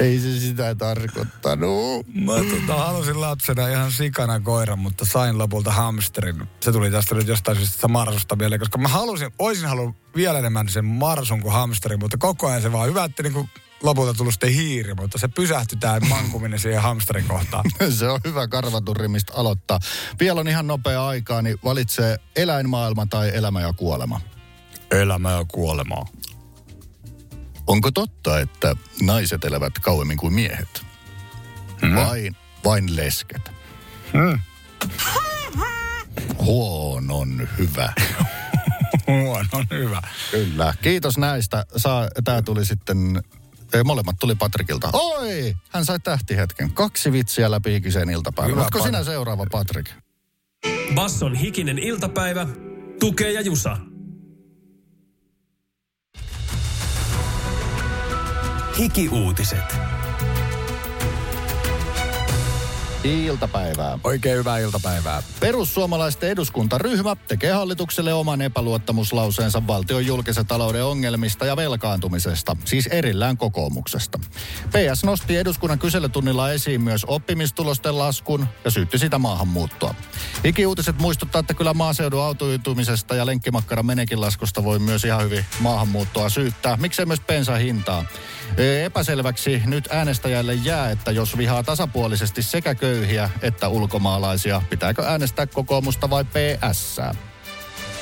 Ei se sitä tarkoittanut. Mä tota, halusin lapsena ihan sikana koiran, mutta sain lopulta hamsterin. Se tuli tästä nyt jostain syystä marsusta mieleen, koska mä halusin, olisin halunnut vielä enemmän sen marsun kuin hamsterin, mutta koko ajan se vaan hyvätti niin kuin lopulta tullut sitten hiiri, mutta se pysähtyi tämä mankuminen siihen hamsterin kohtaan. Se on hyvä karvaturri, mistä aloittaa. Vielä on ihan nopea aikaa, niin valitsee eläinmaailma tai elämä ja kuolema. Elämä ja kuolemaa. Onko totta, että naiset elävät kauemmin kuin miehet? Mm-hmm. Vain, vain lesket. Mm. Huonon hyvä. Huono, hyvä. Kyllä. Kiitos näistä. Saa, tää tuli sitten, ei, molemmat tuli Patrikilta. Oi! Hän sai tähtihetken. Kaksi vitsiä läpi hikiseen iltapäivään. Oletko sinä seuraava, Patrik? Basson hikinen iltapäivä. Tukee ja Jusa. Hiki-uutiset. Iltapäivää. Oikein hyvää iltapäivää. Perussuomalaisten eduskuntaryhmä tekee hallitukselle oman epäluottamuslauseensa valtion julkisen talouden ongelmista ja velkaantumisesta, siis erillään kokoomuksesta. PS nosti eduskunnan kyselytunnilla esiin myös oppimistulosten laskun ja syytti sitä maahanmuuttoa. Ikiuutiset muistuttaa, että kyllä maaseudun autoitumisesta ja lenkkimakkaran menekinlaskusta voi myös ihan hyvin maahanmuuttoa syyttää. Miksei myös pensa hintaa? Epäselväksi nyt äänestäjälle jää, että jos vihaa tasapuolisesti sekä köyhiä että ulkomaalaisia, pitääkö äänestää kokoomusta vai PS?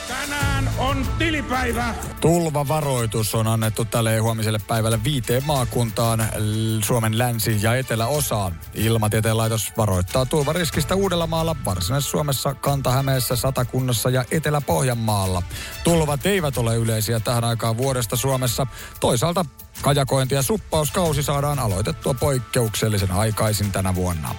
Tänään on tilipäivä. Tulvavaroitus on annettu tälle huomiselle päivälle viiteen maakuntaan Suomen länsi- ja eteläosaan. Ilmatieteen laitos varoittaa tulvariskistä Uudellamaalla, Varsinais-Suomessa, Kanta-Hämeessä, Satakunnassa ja Etelä-Pohjanmaalla. Tulvat eivät ole yleisiä tähän aikaan vuodesta Suomessa. Toisaalta kajakointi ja suppauskausi saadaan aloitettua poikkeuksellisen aikaisin tänä vuonna.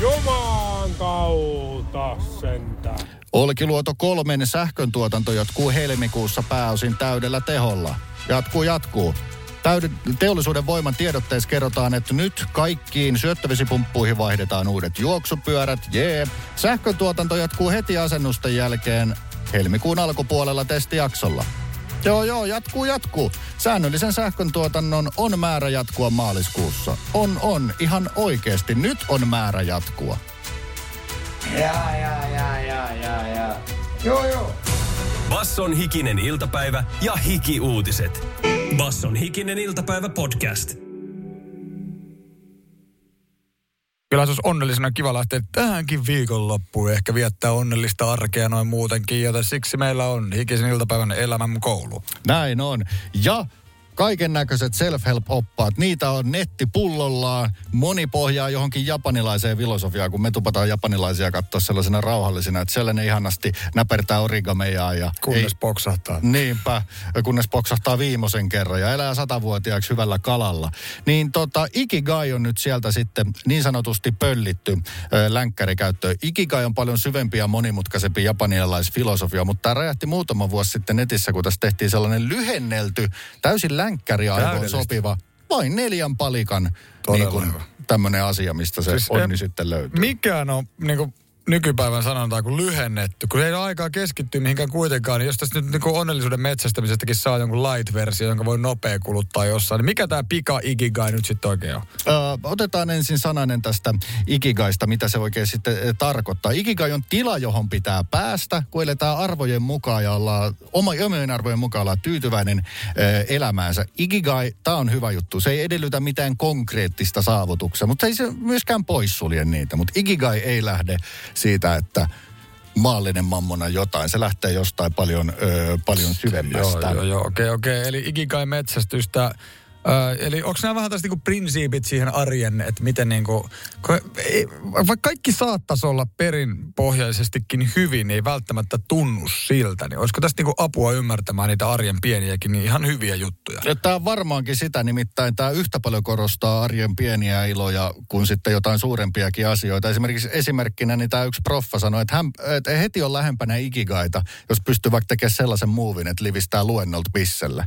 Jumaan kautta sentään. Olkiluoto kolmen sähkön tuotanto jatkuu helmikuussa pääosin täydellä teholla. Jatkuu, jatkuu. Täyden, teollisuuden voiman tiedotteessa kerrotaan, että nyt kaikkiin syöttövesipumppuihin vaihdetaan uudet juoksupyörät. Jee. Sähkön tuotanto jatkuu heti asennusten jälkeen helmikuun alkupuolella testijaksolla. Joo, joo, jatkuu, jatkuu. Säännöllisen sähkön tuotannon on määrä jatkua maaliskuussa. On, on, ihan oikeasti. Nyt on määrä jatkua. Ja, ja, ja, ja, ja, ja. Joo, joo. Basson hikinen iltapäivä ja hiki-uutiset. Basson hikinen iltapäivä podcast. Kyllä se olisi onnellisena kiva lähteä tähänkin viikonloppuun. Ehkä viettää onnellista arkea noin muutenkin, joten siksi meillä on hikisen iltapäivän elämän koulu. Näin on. Ja kaiken näköiset self-help-oppaat, niitä on nettipullollaan. Moni pohjaa johonkin japanilaiseen filosofiaan, kun me tupataan japanilaisia katsoa sellaisena rauhallisena, että sellainen ihanasti näpertää origameja. Ja kunnes ei, poksahtaa. Niinpä, kunnes poksahtaa viimeisen kerran ja elää satavuotiaaksi hyvällä kalalla. Niin tota, Ikigai on nyt sieltä sitten niin sanotusti pöllitty länkkärikäyttöön. Ikigai on paljon syvempi ja monimutkaisempi japanilaisfilosofia, mutta tämä räjähti muutama vuosi sitten netissä, kun tässä tehtiin sellainen lyhennelty, täysin länkkäriaivoon sopiva, vain neljän palikan niin kuin, tämmöinen asia, mistä se siis onni sitten löytyy. Mikään on niin kuin, nykypäivän sanontaa kuin lyhennetty, kun ei ole aikaa keskittyä mihinkään kuitenkaan, niin jos tästä nyt niin onnellisuuden metsästämisestäkin saa jonkun light-versio, jonka voi nopea kuluttaa jossain, niin mikä tämä pika ikigai nyt sitten oikein on? Ö, otetaan ensin sananen tästä ikigaista, mitä se oikein sitten tarkoittaa. Ikigai on tila, johon pitää päästä, kun eletään arvojen mukaan ja ollaan, oma, omien arvojen mukaan ollaan tyytyväinen ö, elämäänsä. Ikigai, tämä on hyvä juttu. Se ei edellytä mitään konkreettista saavutuksia, mutta ei se myöskään poissulje niitä. Mutta ikigai ei lähde siitä, että maallinen mammona jotain. Se lähtee jostain paljon, öö, paljon syvemmästä. Joo, joo, joo. Okei, okei. Eli ikikai metsästystä Öö, eli onko nämä vähän tästä niinku prinsiipit siihen arjen, että miten niinku, ei, vaikka kaikki saattaisi olla perinpohjaisestikin hyvin, niin ei välttämättä tunnu siltä, niin olisiko tästä niinku apua ymmärtämään niitä arjen pieniäkin, niin ihan hyviä juttuja? Tämä on varmaankin sitä, nimittäin tämä yhtä paljon korostaa arjen pieniä iloja kuin sitten jotain suurempiakin asioita. Esimerkiksi esimerkkinä niin tämä yksi proffa sanoi, että, hän, että heti on lähempänä ikigaita, jos pystyy vaikka tekemään sellaisen muuvin, että livistää luennolta pisselle.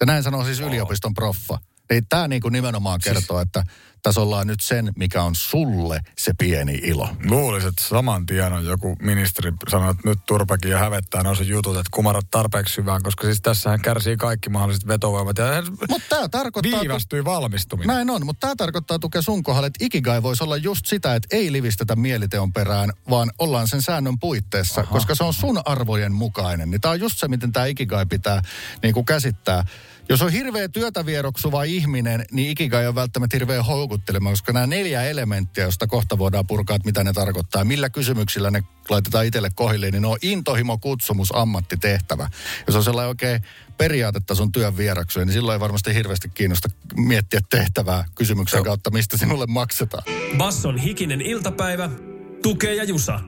Ja näin sanoo siis yliopiston proffa. Niin tämä niin kuin nimenomaan kertoo, siis... että tässä ollaan nyt sen, mikä on sulle se pieni ilo. Luulisin, että saman tien on joku ministeri sanonut, että nyt turpakin ja hävettää noissa jutut, että kumarat tarpeeksi hyvään, koska siis tässähän kärsii kaikki mahdolliset vetovoimat. Ja mutta tämä tarkoittaa... Viivästyy valmistuminen. Näin on, mutta tämä tarkoittaa tukea sun kohdalle, että ikigai voisi olla just sitä, että ei livistetä mieliteon perään, vaan ollaan sen säännön puitteessa, Aha. koska se on sun arvojen mukainen. Niin tämä on just se, miten tämä ikigai pitää niin kuin käsittää. Jos on hirveä työtä vieroksuva ihminen, niin ikigai on välttämättä hirveä houkuttelema, koska nämä neljä elementtiä, joista kohta voidaan purkaa, että mitä ne tarkoittaa, millä kysymyksillä ne laitetaan itselle kohille, niin ne on intohimo, kutsumus, ammattitehtävä. Jos on sellainen oikein periaatetta sun työn vieraksuja, niin silloin ei varmasti hirveästi kiinnosta miettiä tehtävää kysymyksen kautta, mistä sinulle maksetaan. Basson hikinen iltapäivä, tukee ja jusa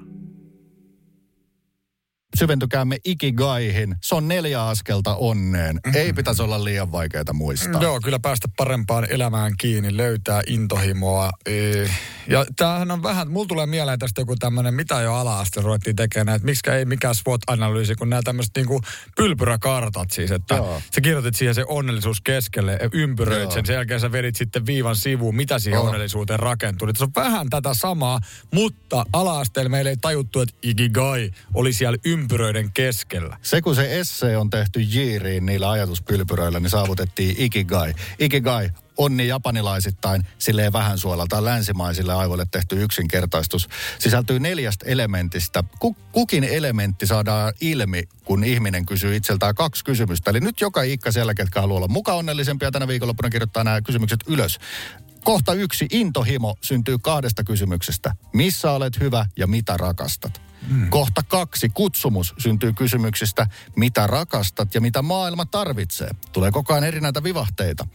syventykäämme ikigaihin. Se on neljä askelta onneen. Mm-hmm. Ei pitäisi olla liian vaikeaa muistaa. Joo, kyllä päästä parempaan elämään kiinni, löytää intohimoa. Ja tämähän on vähän, mulla tulee mieleen tästä joku tämmöinen, mitä jo ala-aste ruvettiin tekemään, että miksi ei mikään SWOT-analyysi, kun nämä tämmöiset niinku pylpyräkartat siis, että Joo. sä kirjoitit siihen se onnellisuus keskelle, ympyröit Joo. sen, sen jälkeen sä vedit sitten viivan sivuun, mitä siihen Joo. onnellisuuteen rakentuu. Se on vähän tätä samaa, mutta ala-asteella meillä ei tajuttu, että ikigai oli siellä ympyröiden keskellä. Se kun se esse on tehty jiiriin niillä ajatuspylpyröillä, niin saavutettiin ikigai. Ikigai onni japanilaisittain silleen vähän on länsimaisille aivoille tehty yksinkertaistus. Sisältyy neljästä elementistä. Kukin elementti saadaan ilmi, kun ihminen kysyy itseltään kaksi kysymystä. Eli nyt joka ikka siellä, ketkä haluaa olla mukaan onnellisempia tänä viikonloppuna kirjoittaa nämä kysymykset ylös. Kohta yksi, intohimo syntyy kahdesta kysymyksestä. Missä olet hyvä ja mitä rakastat? Mm. Kohta kaksi, kutsumus syntyy kysymyksistä, mitä rakastat ja mitä maailma tarvitsee. Tulee koko ajan eri näitä vivahteita.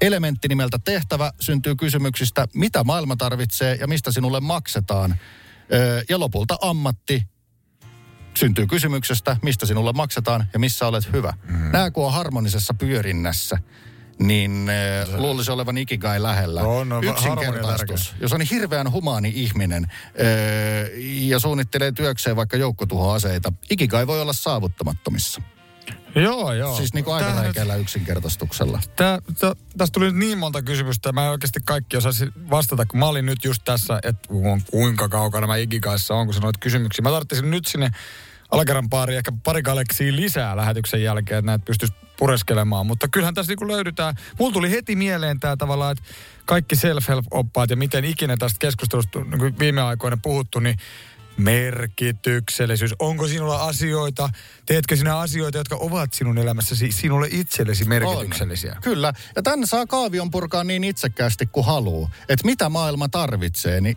Elementti nimeltä tehtävä syntyy kysymyksistä, mitä maailma tarvitsee ja mistä sinulle maksetaan. Öö, ja lopulta ammatti syntyy kysymyksestä, mistä sinulle maksetaan ja missä olet hyvä. Mm. Nämä kun on harmonisessa pyörinnässä, niin äh, luulisi olevan ikigai lähellä. On, on Yksinkertaistus. Jos on hirveän humaani ihminen äh, ja suunnittelee työkseen vaikka joukkotuhoaseita, ikigai voi olla saavuttamattomissa. Joo, joo. Siis niin kuin aika räikeällä yksinkertaistuksella. Tää, tää, tästä tuli nyt niin monta kysymystä, mä en oikeasti kaikki osaisin vastata, kun mä olin nyt just tässä, että kuinka kaukana mä ikigaissa on, kun sanoit kysymyksiä. Mä tarvitsin nyt sinne alakerran pari, ehkä pari galeksia lisää lähetyksen jälkeen, että näitä pystyisi pureskelemaan. Mutta kyllähän tässä niin löydetään, mulla tuli heti mieleen tämä tavallaan, että kaikki self-help-oppaat ja miten ikinä tästä keskustelusta niin viime aikoina puhuttu, niin merkityksellisyys. Onko sinulla asioita, teetkö sinä asioita, jotka ovat sinun elämässäsi sinulle itsellesi merkityksellisiä? On. Kyllä. Ja tänne saa kaavion purkaa niin itsekkäästi kuin haluaa. Että mitä maailma tarvitsee, niin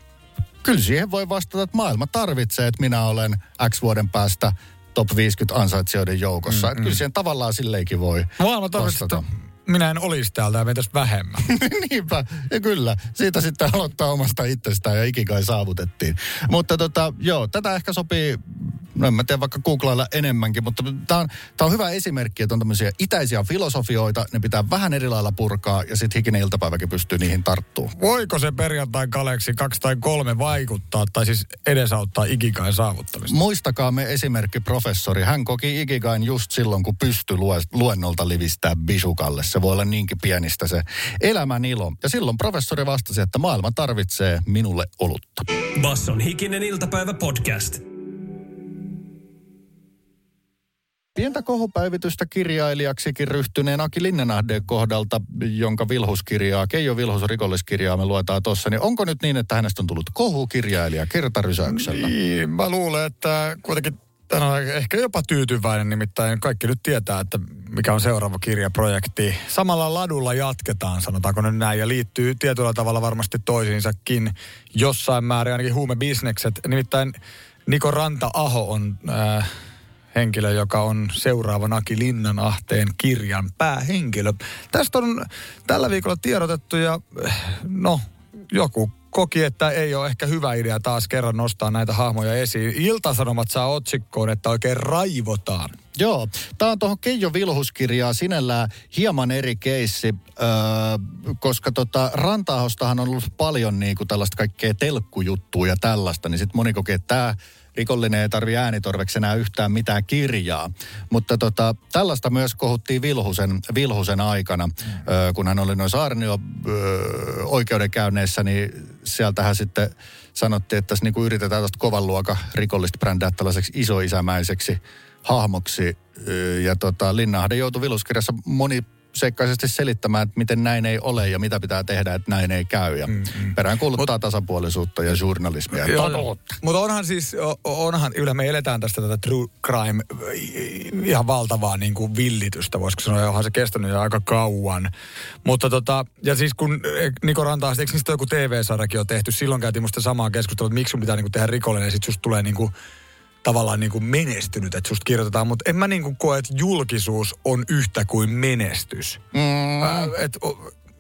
kyllä siihen voi vastata, että maailma tarvitsee, että minä olen X vuoden päästä top 50 ansaitsijoiden joukossa. Mm, mm. kyllä siihen tavallaan silleenkin voi Maailma tarvitsee, minä en olisi täältä ja mentäisi vähemmän. Niinpä, ja kyllä. Siitä sitten aloittaa omasta itsestään ja ikikai saavutettiin. Mutta tota, joo, tätä ehkä sopii no en mä tiedä vaikka googlailla enemmänkin, mutta tämä on, tää on hyvä esimerkki, että on tämmöisiä itäisiä filosofioita, ne pitää vähän eri lailla purkaa ja sitten hikinen iltapäiväkin pystyy niihin tarttumaan. Voiko se perjantai kaleksi kaksi tai kolme vaikuttaa tai siis edesauttaa ikikain saavuttamista? Muistakaa me esimerkki professori. Hän koki ikikain just silloin, kun pystyi luennolta livistää bisukalle. Se voi olla niinkin pienistä se elämän ilo. Ja silloin professori vastasi, että maailma tarvitsee minulle olutta. Basson hikinen iltapäivä podcast. Pientä kohupäivitystä kirjailijaksikin ryhtyneen Aki Linnenahden kohdalta, jonka vilhuskirjaa, Keijo Vilhus rikolliskirjaa me luetaan tuossa, niin onko nyt niin, että hänestä on tullut kohukirjailija kertarysäyksellä? Niin, mä luulen, että kuitenkin tänään on ehkä jopa tyytyväinen, nimittäin kaikki nyt tietää, että mikä on seuraava kirjaprojekti. Samalla ladulla jatketaan, sanotaanko nyt näin, ja liittyy tietyllä tavalla varmasti toisiinsakin jossain määrin, ainakin huumebisnekset. Nimittäin Niko Ranta-Aho on... Äh, henkilö, joka on seuraavan Aki Linnanahteen kirjan päähenkilö. Tästä on tällä viikolla tiedotettu ja no, joku koki, että ei ole ehkä hyvä idea taas kerran nostaa näitä hahmoja esiin. Iltasanomat saa otsikkoon, että oikein raivotaan. Joo, tämä on tuohon Keijo Vilhuskirjaa sinällään hieman eri keissi, öö, koska tota, Rantaahostahan on ollut paljon niinku tällaista kaikkea telkkujuttua ja tällaista, niin sitten moni kokee, että tämä rikollinen ei tarvi äänitorveksi enää yhtään mitään kirjaa. Mutta tota, tällaista myös kohuttiin Vilhusen, Vilhusen aikana, mm. kun hän oli noissa Arnio ö, oikeudenkäynneissä, niin sieltähän sitten sanottiin, että tässä niinku yritetään tästä kovan luokan rikollista brändää tällaiseksi isoisämäiseksi hahmoksi. Ja tota, Linnahde joutui Vilhuskirjassa moni seikkaisesti selittämään, että miten näin ei ole ja mitä pitää tehdä, että näin ei käy. Ja mm, mm. perään kuuluttaa Mut, tasapuolisuutta ja journalismia. Mutta onhan siis, onhan, yllä me eletään tästä tätä true crime ihan valtavaa niin kuin villitystä, voisiko sanoa, onhan se kestänyt jo aika kauan. Mutta tota, ja siis kun e, Niko Rantaa, eikö niistä joku TV-sarjakin on tehty, silloin käytiin musta samaa keskustelua, että miksi sun pitää niin kuin tehdä rikollinen ja sitten just tulee niin kuin tavallaan niin kuin menestynyt, että susta kirjoitetaan, mutta en mä niin kuin koe, että julkisuus on yhtä kuin menestys. Mm. Äh, et,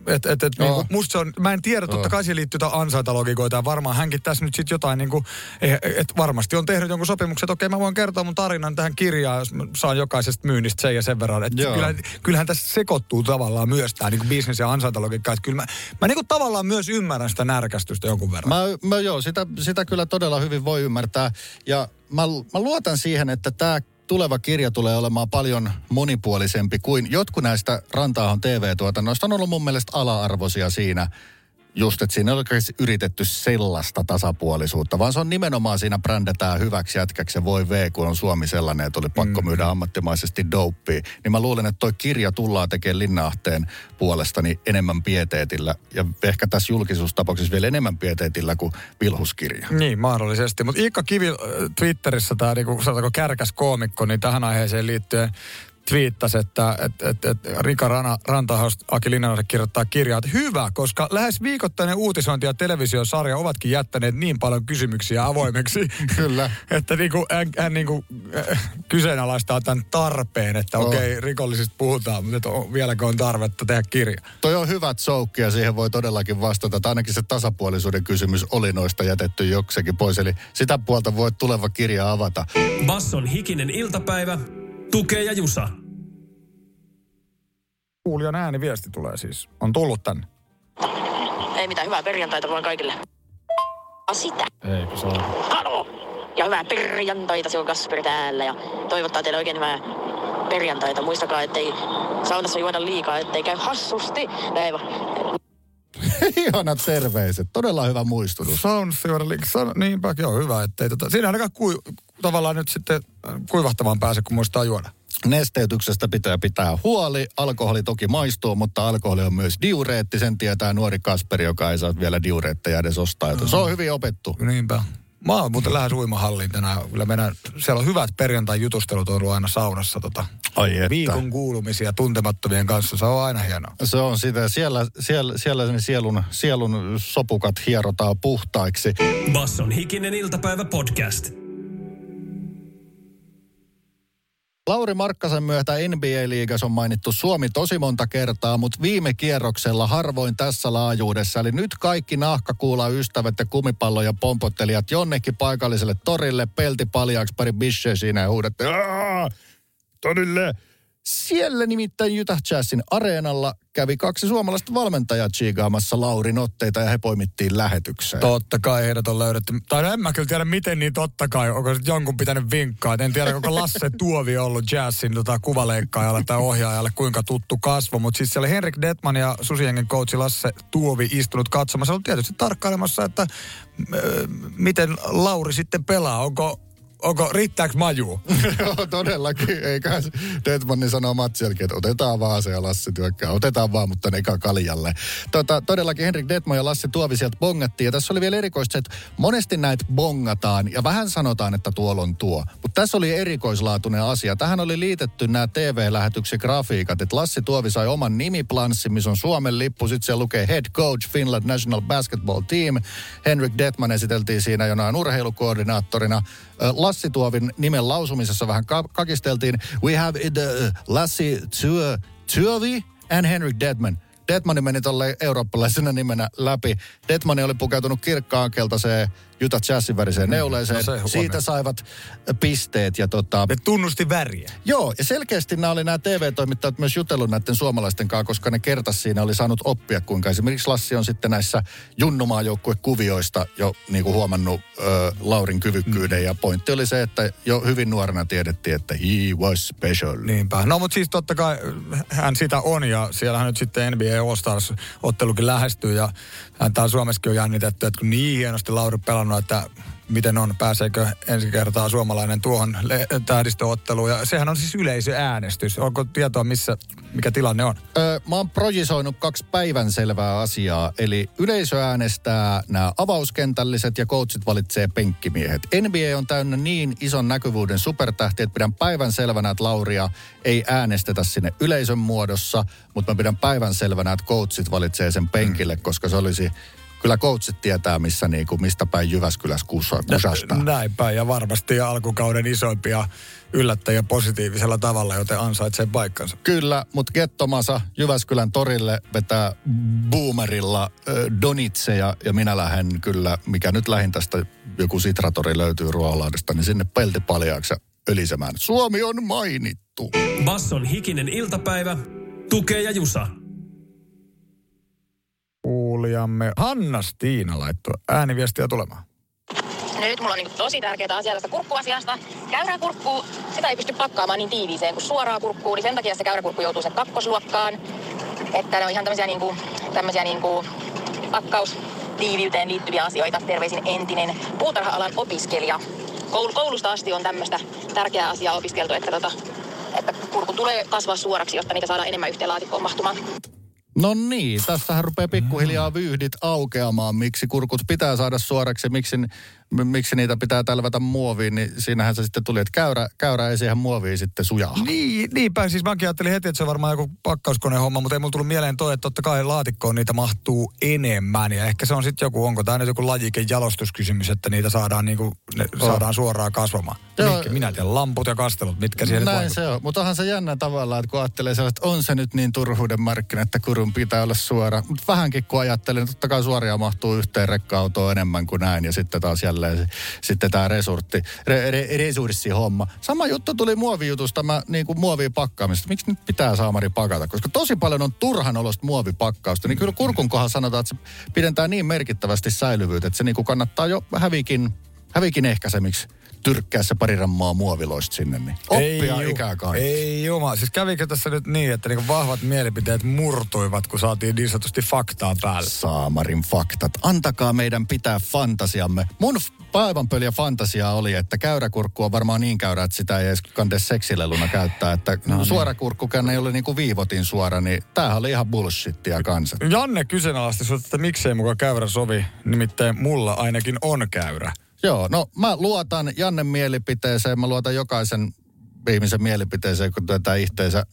et, et, et, niinku, musta se on, mä en tiedä, totta kai siihen liittyy ansaintalogikoita ja varmaan hänkin tässä nyt sitten jotain niinku, että varmasti on tehnyt jonkun sopimuksen, että okei mä voin kertoa mun tarinan tähän kirjaan, jos mä saan jokaisesta myynnistä sen ja sen verran. Että kyllähän, kyllähän tässä sekoittuu tavallaan myös tämä niinku business ja ansaintalogiikka, että kyllä mä, mä niinku tavallaan myös ymmärrän sitä närkästystä jonkun verran. Mä, mä joo, sitä, sitä kyllä todella hyvin voi ymmärtää ja mä, mä luotan siihen, että tämä tuleva kirja tulee olemaan paljon monipuolisempi kuin jotkut näistä Rantaahon TV-tuotannoista on ollut mun mielestä ala-arvoisia siinä, just, että siinä ei ole yritetty sellaista tasapuolisuutta, vaan se on nimenomaan siinä brändätään hyväksi jätkäksi ja voi V, kun on Suomi sellainen, että oli pakko mm. myydä ammattimaisesti dopea. Niin mä luulen, että toi kirja tullaan tekemään Linnahteen puolesta niin enemmän pieteetillä ja ehkä tässä julkisuustapauksessa vielä enemmän pieteetillä kuin vilhuskirja. Niin, mahdollisesti. Mutta Iikka Kivi äh, Twitterissä, tämä niinku, sanotaanko kärkäs koomikko, niin tähän aiheeseen liittyen twiittasi, että et, et, et Rika Rana, Rantahaus Aki Linnanahde kirjoittaa kirjaa, että hyvä, koska lähes viikoittainen uutisointi ja televisiosarja ovatkin jättäneet niin paljon kysymyksiä avoimeksi. Kyllä. että niinku, hän, hän niinku, äh, kyseenalaistaa tämän tarpeen, että Oh. okei, okay, rikollisista puhutaan, mutta on, vieläkö on tarvetta tehdä kirja. Toi on hyvät soukki ja siihen voi todellakin vastata. Että ainakin se tasapuolisuuden kysymys oli noista jätetty joksekin pois. Eli sitä puolta voi tuleva kirja avata. Basson hikinen iltapäivä, tukee ja jusa. Kuulijan ääniviesti tulee siis. On tullut tänne. Ei mitään, hyvää perjantaita vaan kaikille. Sitä. Eikö se ole? Halo! Ja hyvää perjantaita, se on Kasperi täällä ja toivottaa teille oikein hyvää perjantaita. Muistakaa, ettei saunassa juoda liikaa, ettei käy hassusti. Näin vaan. Ihanat terveiset. Todella hyvä muistutus. San... Niinpä, joo, hyvä. Ettei tota... Siinä ainakaan kui... tavallaan nyt sitten äh, kuivahtamaan pääse, kun muistaa juoda. Nesteytyksestä pitää pitää huoli. Alkoholi toki maistuu, mutta alkoholi on myös diureetti. Sen tietää nuori Kasperi, joka ei saa vielä diureetteja edes ostaa. Joten Se on hyvin opettu. Niinpä. Mä oon muuten lähes uimahalliin tänään. Kyllä meidän, siellä on hyvät perjantai-jutustelut on ollut aina saunassa. Tota, Ai että. viikon kuulumisia tuntemattomien kanssa. Se on aina hienoa. Se on sitä. Siellä, siellä, siellä sen sielun, sielun sopukat hierotaan puhtaiksi. Basson hikinen iltapäivä podcast. Lauri Markkasen myötä NBA-liigas on mainittu Suomi tosi monta kertaa, mutta viime kierroksella harvoin tässä laajuudessa. Eli nyt kaikki nahkakuula ystävät ja kumipallo- ja pompottelijat jonnekin paikalliselle torille, pelti paljaaksi, pari bisheä siinä ja huudatte, "Aa, torille! Siellä nimittäin Utah Jazzin areenalla kävi kaksi suomalaista valmentajaa chiigaamassa Laurin otteita ja he poimittiin lähetykseen. Totta kai heidät on löydetty. Tai no en mä kyllä tiedä, miten niin totta kai. Onko sit jonkun pitänyt vinkkaa. En tiedä, onko Lasse Tuovi ollut jazzin tota, kuvaleikkaajalle tai ohjaajalle kuinka tuttu kasvo. Mutta siis siellä Henrik Detman ja Susiengen coachi Lasse Tuovi istunut katsomassa. On tietysti tarkkailemassa, että ö, miten Lauri sitten pelaa. Onko, onko riittääkö maju? Joo, todellakin. Eikä Detmanin sanoo Matsielkin, että otetaan vaan se ja Lassi työkkää. Otetaan vaan, mutta eka kaljalle. Tota, todellakin Henrik Detman ja Lassi Tuovi sieltä bongattiin. Ja tässä oli vielä erikoista että monesti näitä bongataan ja vähän sanotaan, että tuolla on tuo. Mutta tässä oli erikoislaatuinen asia. Tähän oli liitetty nämä TV-lähetyksen grafiikat. Että Lassi Tuovi sai oman nimiplanssin, missä on Suomen lippu. Sitten siellä lukee Head Coach Finland National Basketball Team. Henrik Detman esiteltiin siinä jonain urheilukoordinaattorina. Lassi Tuovin nimen lausumisessa vähän ka- kakisteltiin. We have uh, Lassi Tuo, Tuovi and Henrik Detman. Detmani meni tolle eurooppalaisena nimenä läpi. Detmani oli pukeutunut kirkkaan keltaiseen Utah Jazzin väriseen neuleeseen. no se. Siitä saivat pisteet ja tota... Ne tunnusti väriä. Joo, ja selkeästi nämä oli nämä TV-toimittajat myös jutellut näiden suomalaisten kanssa, koska ne kertas siinä oli saanut oppia, kuinka esimerkiksi Lassi on sitten näissä junnumaajoukkuekuvioista jo niin kuin huomannut ö, Laurin kyvykkyyden. Mm. Ja pointti oli se, että jo hyvin nuorena tiedettiin, että he was special. Niinpä. No mutta siis totta kai hän sitä on ja siellähän nyt sitten NBA All-Stars-ottelukin lähestyy ja on Suomessakin on jännitetty, että kun niin hienosti Lauri pelannut, että miten on, pääseekö ensi kertaa suomalainen tuohon le- tähdistöotteluun. Ja sehän on siis yleisöäänestys. Onko tietoa, missä, mikä tilanne on? Ö, mä oon projisoinut kaksi päivänselvää asiaa. Eli yleisö äänestää nämä avauskentälliset ja coachit valitsee penkkimiehet. NBA on täynnä niin ison näkyvyyden supertähti, että pidän päivän selvänä, että Lauria ei äänestetä sinne yleisön muodossa, mutta mä pidän päivän selvänä, että coachit valitsee sen penkille, koska se olisi... Kyllä coachit tietää, missä niinku, mistä päin Jyväskylässä kusa- kusastaa. Näin päin ja varmasti alkukauden isoimpia yllättäjiä positiivisella tavalla, joten ansaitsee paikkansa. Kyllä, mutta Gettomasa Jyväskylän torille vetää boomerilla äh, donitseja ja minä lähden kyllä, mikä nyt lähin tästä joku sitratori löytyy Ruoholahdesta, niin sinne pelti paljaaksi ja ölisemään. Suomi on mainittu. Basson hikinen iltapäivä, tukee ja jusa. Kuulijamme Hanna Stiina laittoi ääniviestiä tulemaan. Nyt mulla on niin tosi tärkeää asiaa tästä kurkkuasiasta. Käyräkurkku, sitä ei pysty pakkaamaan niin tiiviiseen kuin suoraa kurkkuu, niin sen takia se käyräkurkku joutuu sen kakkosluokkaan. Että ne on ihan tämmöisiä niinku, tämmöisiä niinku pakkaus, tiiviyteen liittyviä asioita. Terveisin entinen puutarha-alan opiskelija. Koul- koulusta asti on tämmöistä tärkeää asiaa opiskeltu, että, tota, että kurku tulee kasvaa suoraksi, jotta niitä saadaan enemmän yhteen laatikkoon mahtumaan. No niin, tässähän rupeaa pikkuhiljaa vyyhdit aukeamaan, miksi kurkut pitää saada suoraksi, miksi, miksi niitä pitää tälvätä muoviin, niin siinähän se sitten tuli, että käyrä, käyrä ei siihen muoviin sitten sujaa. Niin, niinpä. Siis mäkin ajattelin heti, että se on varmaan joku pakkauskoneen homma, mutta ei mulla tullut mieleen toi, että totta kai laatikkoon niitä mahtuu enemmän. Ja ehkä se on sitten joku, onko tämä nyt joku lajike jalostuskysymys, että niitä saadaan, niinku, ne Oh. saadaan suoraan kasvamaan. Joo. Minä tiedän, lamput ja kastelut, mitkä nyt Näin se on, mutta onhan se jännä tavallaan, että kun ajattelee että on se nyt niin turhuuden markkina, että kurun pitää olla suora. Mutta vähänkin kun ajattelen, totta kai suoria mahtuu yhteen rekka-autoon enemmän kuin näin. Ja sitten taas jälleen sitten tämä resurtti, re, re, resurssihomma. Sama juttu tuli muovijutusta, mä niin kuin muovia pakkaamista. Miksi nyt pitää saamari pakata? Koska tosi paljon on turhan olosta muovipakkausta. Niin kyllä kurkun kohdalla sanotaan, että se pidentää niin merkittävästi säilyvyyttä, että se niin kuin kannattaa jo hävikin, hävikin ehkäisemiksi tyrkkää se pari rammaa muoviloista sinne. Niin oppia ju- ikää kaikki. Ei juma. Siis kävikö tässä nyt niin, että niinku vahvat mielipiteet murtuivat, kun saatiin niin sanotusti faktaa päälle? Saamarin faktat. Antakaa meidän pitää fantasiamme. Mun päivänpöliä fantasia oli, että käyräkurkku on varmaan niin käyrä, että sitä ei edes kande seksileluna käyttää. Että no, niin. suora kurkkukään ei ole niin kuin viivotin suora, niin tämähän oli ihan bullshittia kanssa. Janne kyseenalaisti että miksei mukaan käyrä sovi. Nimittäin mulla ainakin on käyrä. Joo, no mä luotan Jannen mielipiteeseen, mä luotan jokaisen ihmisen mielipiteeseen, kun tätä ihteensä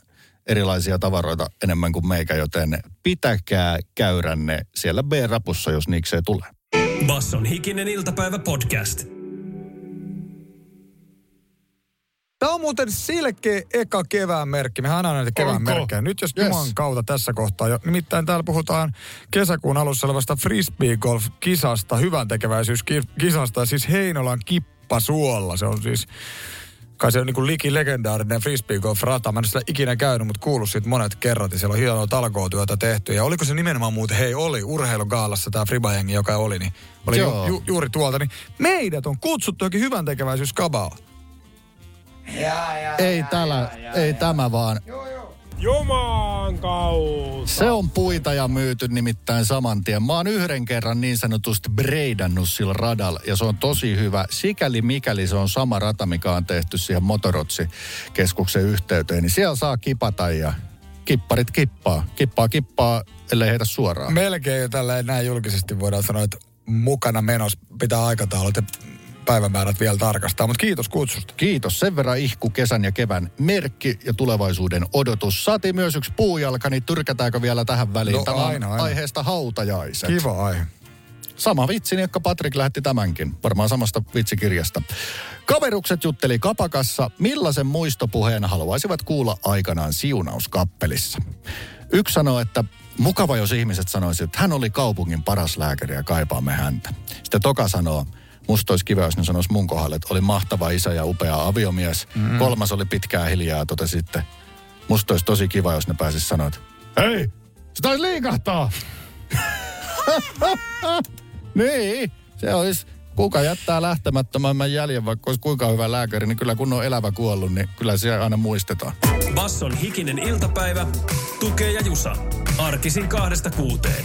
erilaisia tavaroita enemmän kuin meikä, joten pitäkää käyränne siellä B-rapussa, jos niikseen tulee. Basson hikinen iltapäivä podcast. Tämä on muuten selkeä eka kevään merkki. Mehän aina näitä kevään Onko? merkkejä. Nyt jos Yes. Juman kautta tässä kohtaa. Jo, nimittäin täällä puhutaan kesäkuun alussa olevasta frisbee-golf-kisasta, hyvän tekeväisyyskisasta, siis Heinolan kippasuolla. Se on siis, kai se on niin liki legendaarinen frisbee-golf-rata. Mä en sitä ikinä käynyt, mutta kuullut siitä monet kerrat. Ja siellä on hienoa talkootyötä tehty. Ja oliko se nimenomaan muuten, hei oli urheilugaalassa tämä Friba-jengi, joka oli, niin oli ju, ju, juuri tuolta. Niin meidät on kutsuttu jokin hyvän tekeväisyyskabaa. Ei, täällä, ei tämä vaan. Juman kautta. Se on puita ja myyty nimittäin saman tien. Mä oon yhden kerran niin sanotusti breidannut sillä radalla ja se on tosi hyvä. Sikäli mikäli se on sama rata, mikä on tehty siihen Motorotsi-keskuksen yhteyteen, niin siellä saa kipata ja kipparit kippaa. Kippaa kippaa, ellei heitä suoraan. Melkein jo tällä näin julkisesti voidaan sanoa, että mukana menos pitää aikataulut päivämäärät vielä tarkastaa. Mutta kiitos kutsusta. Kiitos. Sen verran ihku kesän ja kevään merkki ja tulevaisuuden odotus. Saatiin myös yksi puujalka, niin tyrkätäänkö vielä tähän väliin? No, Tämä aina, aina. aiheesta hautajaiset. Kiva aihe. Sama vitsi, niin joka Patrik lähetti tämänkin. Varmaan samasta vitsikirjasta. Kaverukset jutteli kapakassa, millaisen muistopuheen haluaisivat kuulla aikanaan siunauskappelissa. Yksi sanoi, että mukava jos ihmiset sanoisivat, että hän oli kaupungin paras lääkäri ja kaipaamme häntä. Sitten Toka sanoo, musta olisi kiva, jos ne sanoisi mun kohdalle, että oli mahtava isä ja upea aviomies. Mm. Kolmas oli pitkää hiljaa ja totesi sitten, musta olisi tosi kiva, jos ne pääsis sanoa, että hei, se taisi liikahtaa. niin, se olisi, kuka jättää lähtemättömämmän jäljen, vaikka olisi kuinka hyvä lääkäri, niin kyllä kun on elävä kuollut, niin kyllä se aina muistetaan. Basson hikinen iltapäivä, tukee ja jusa. Arkisin kahdesta kuuteen.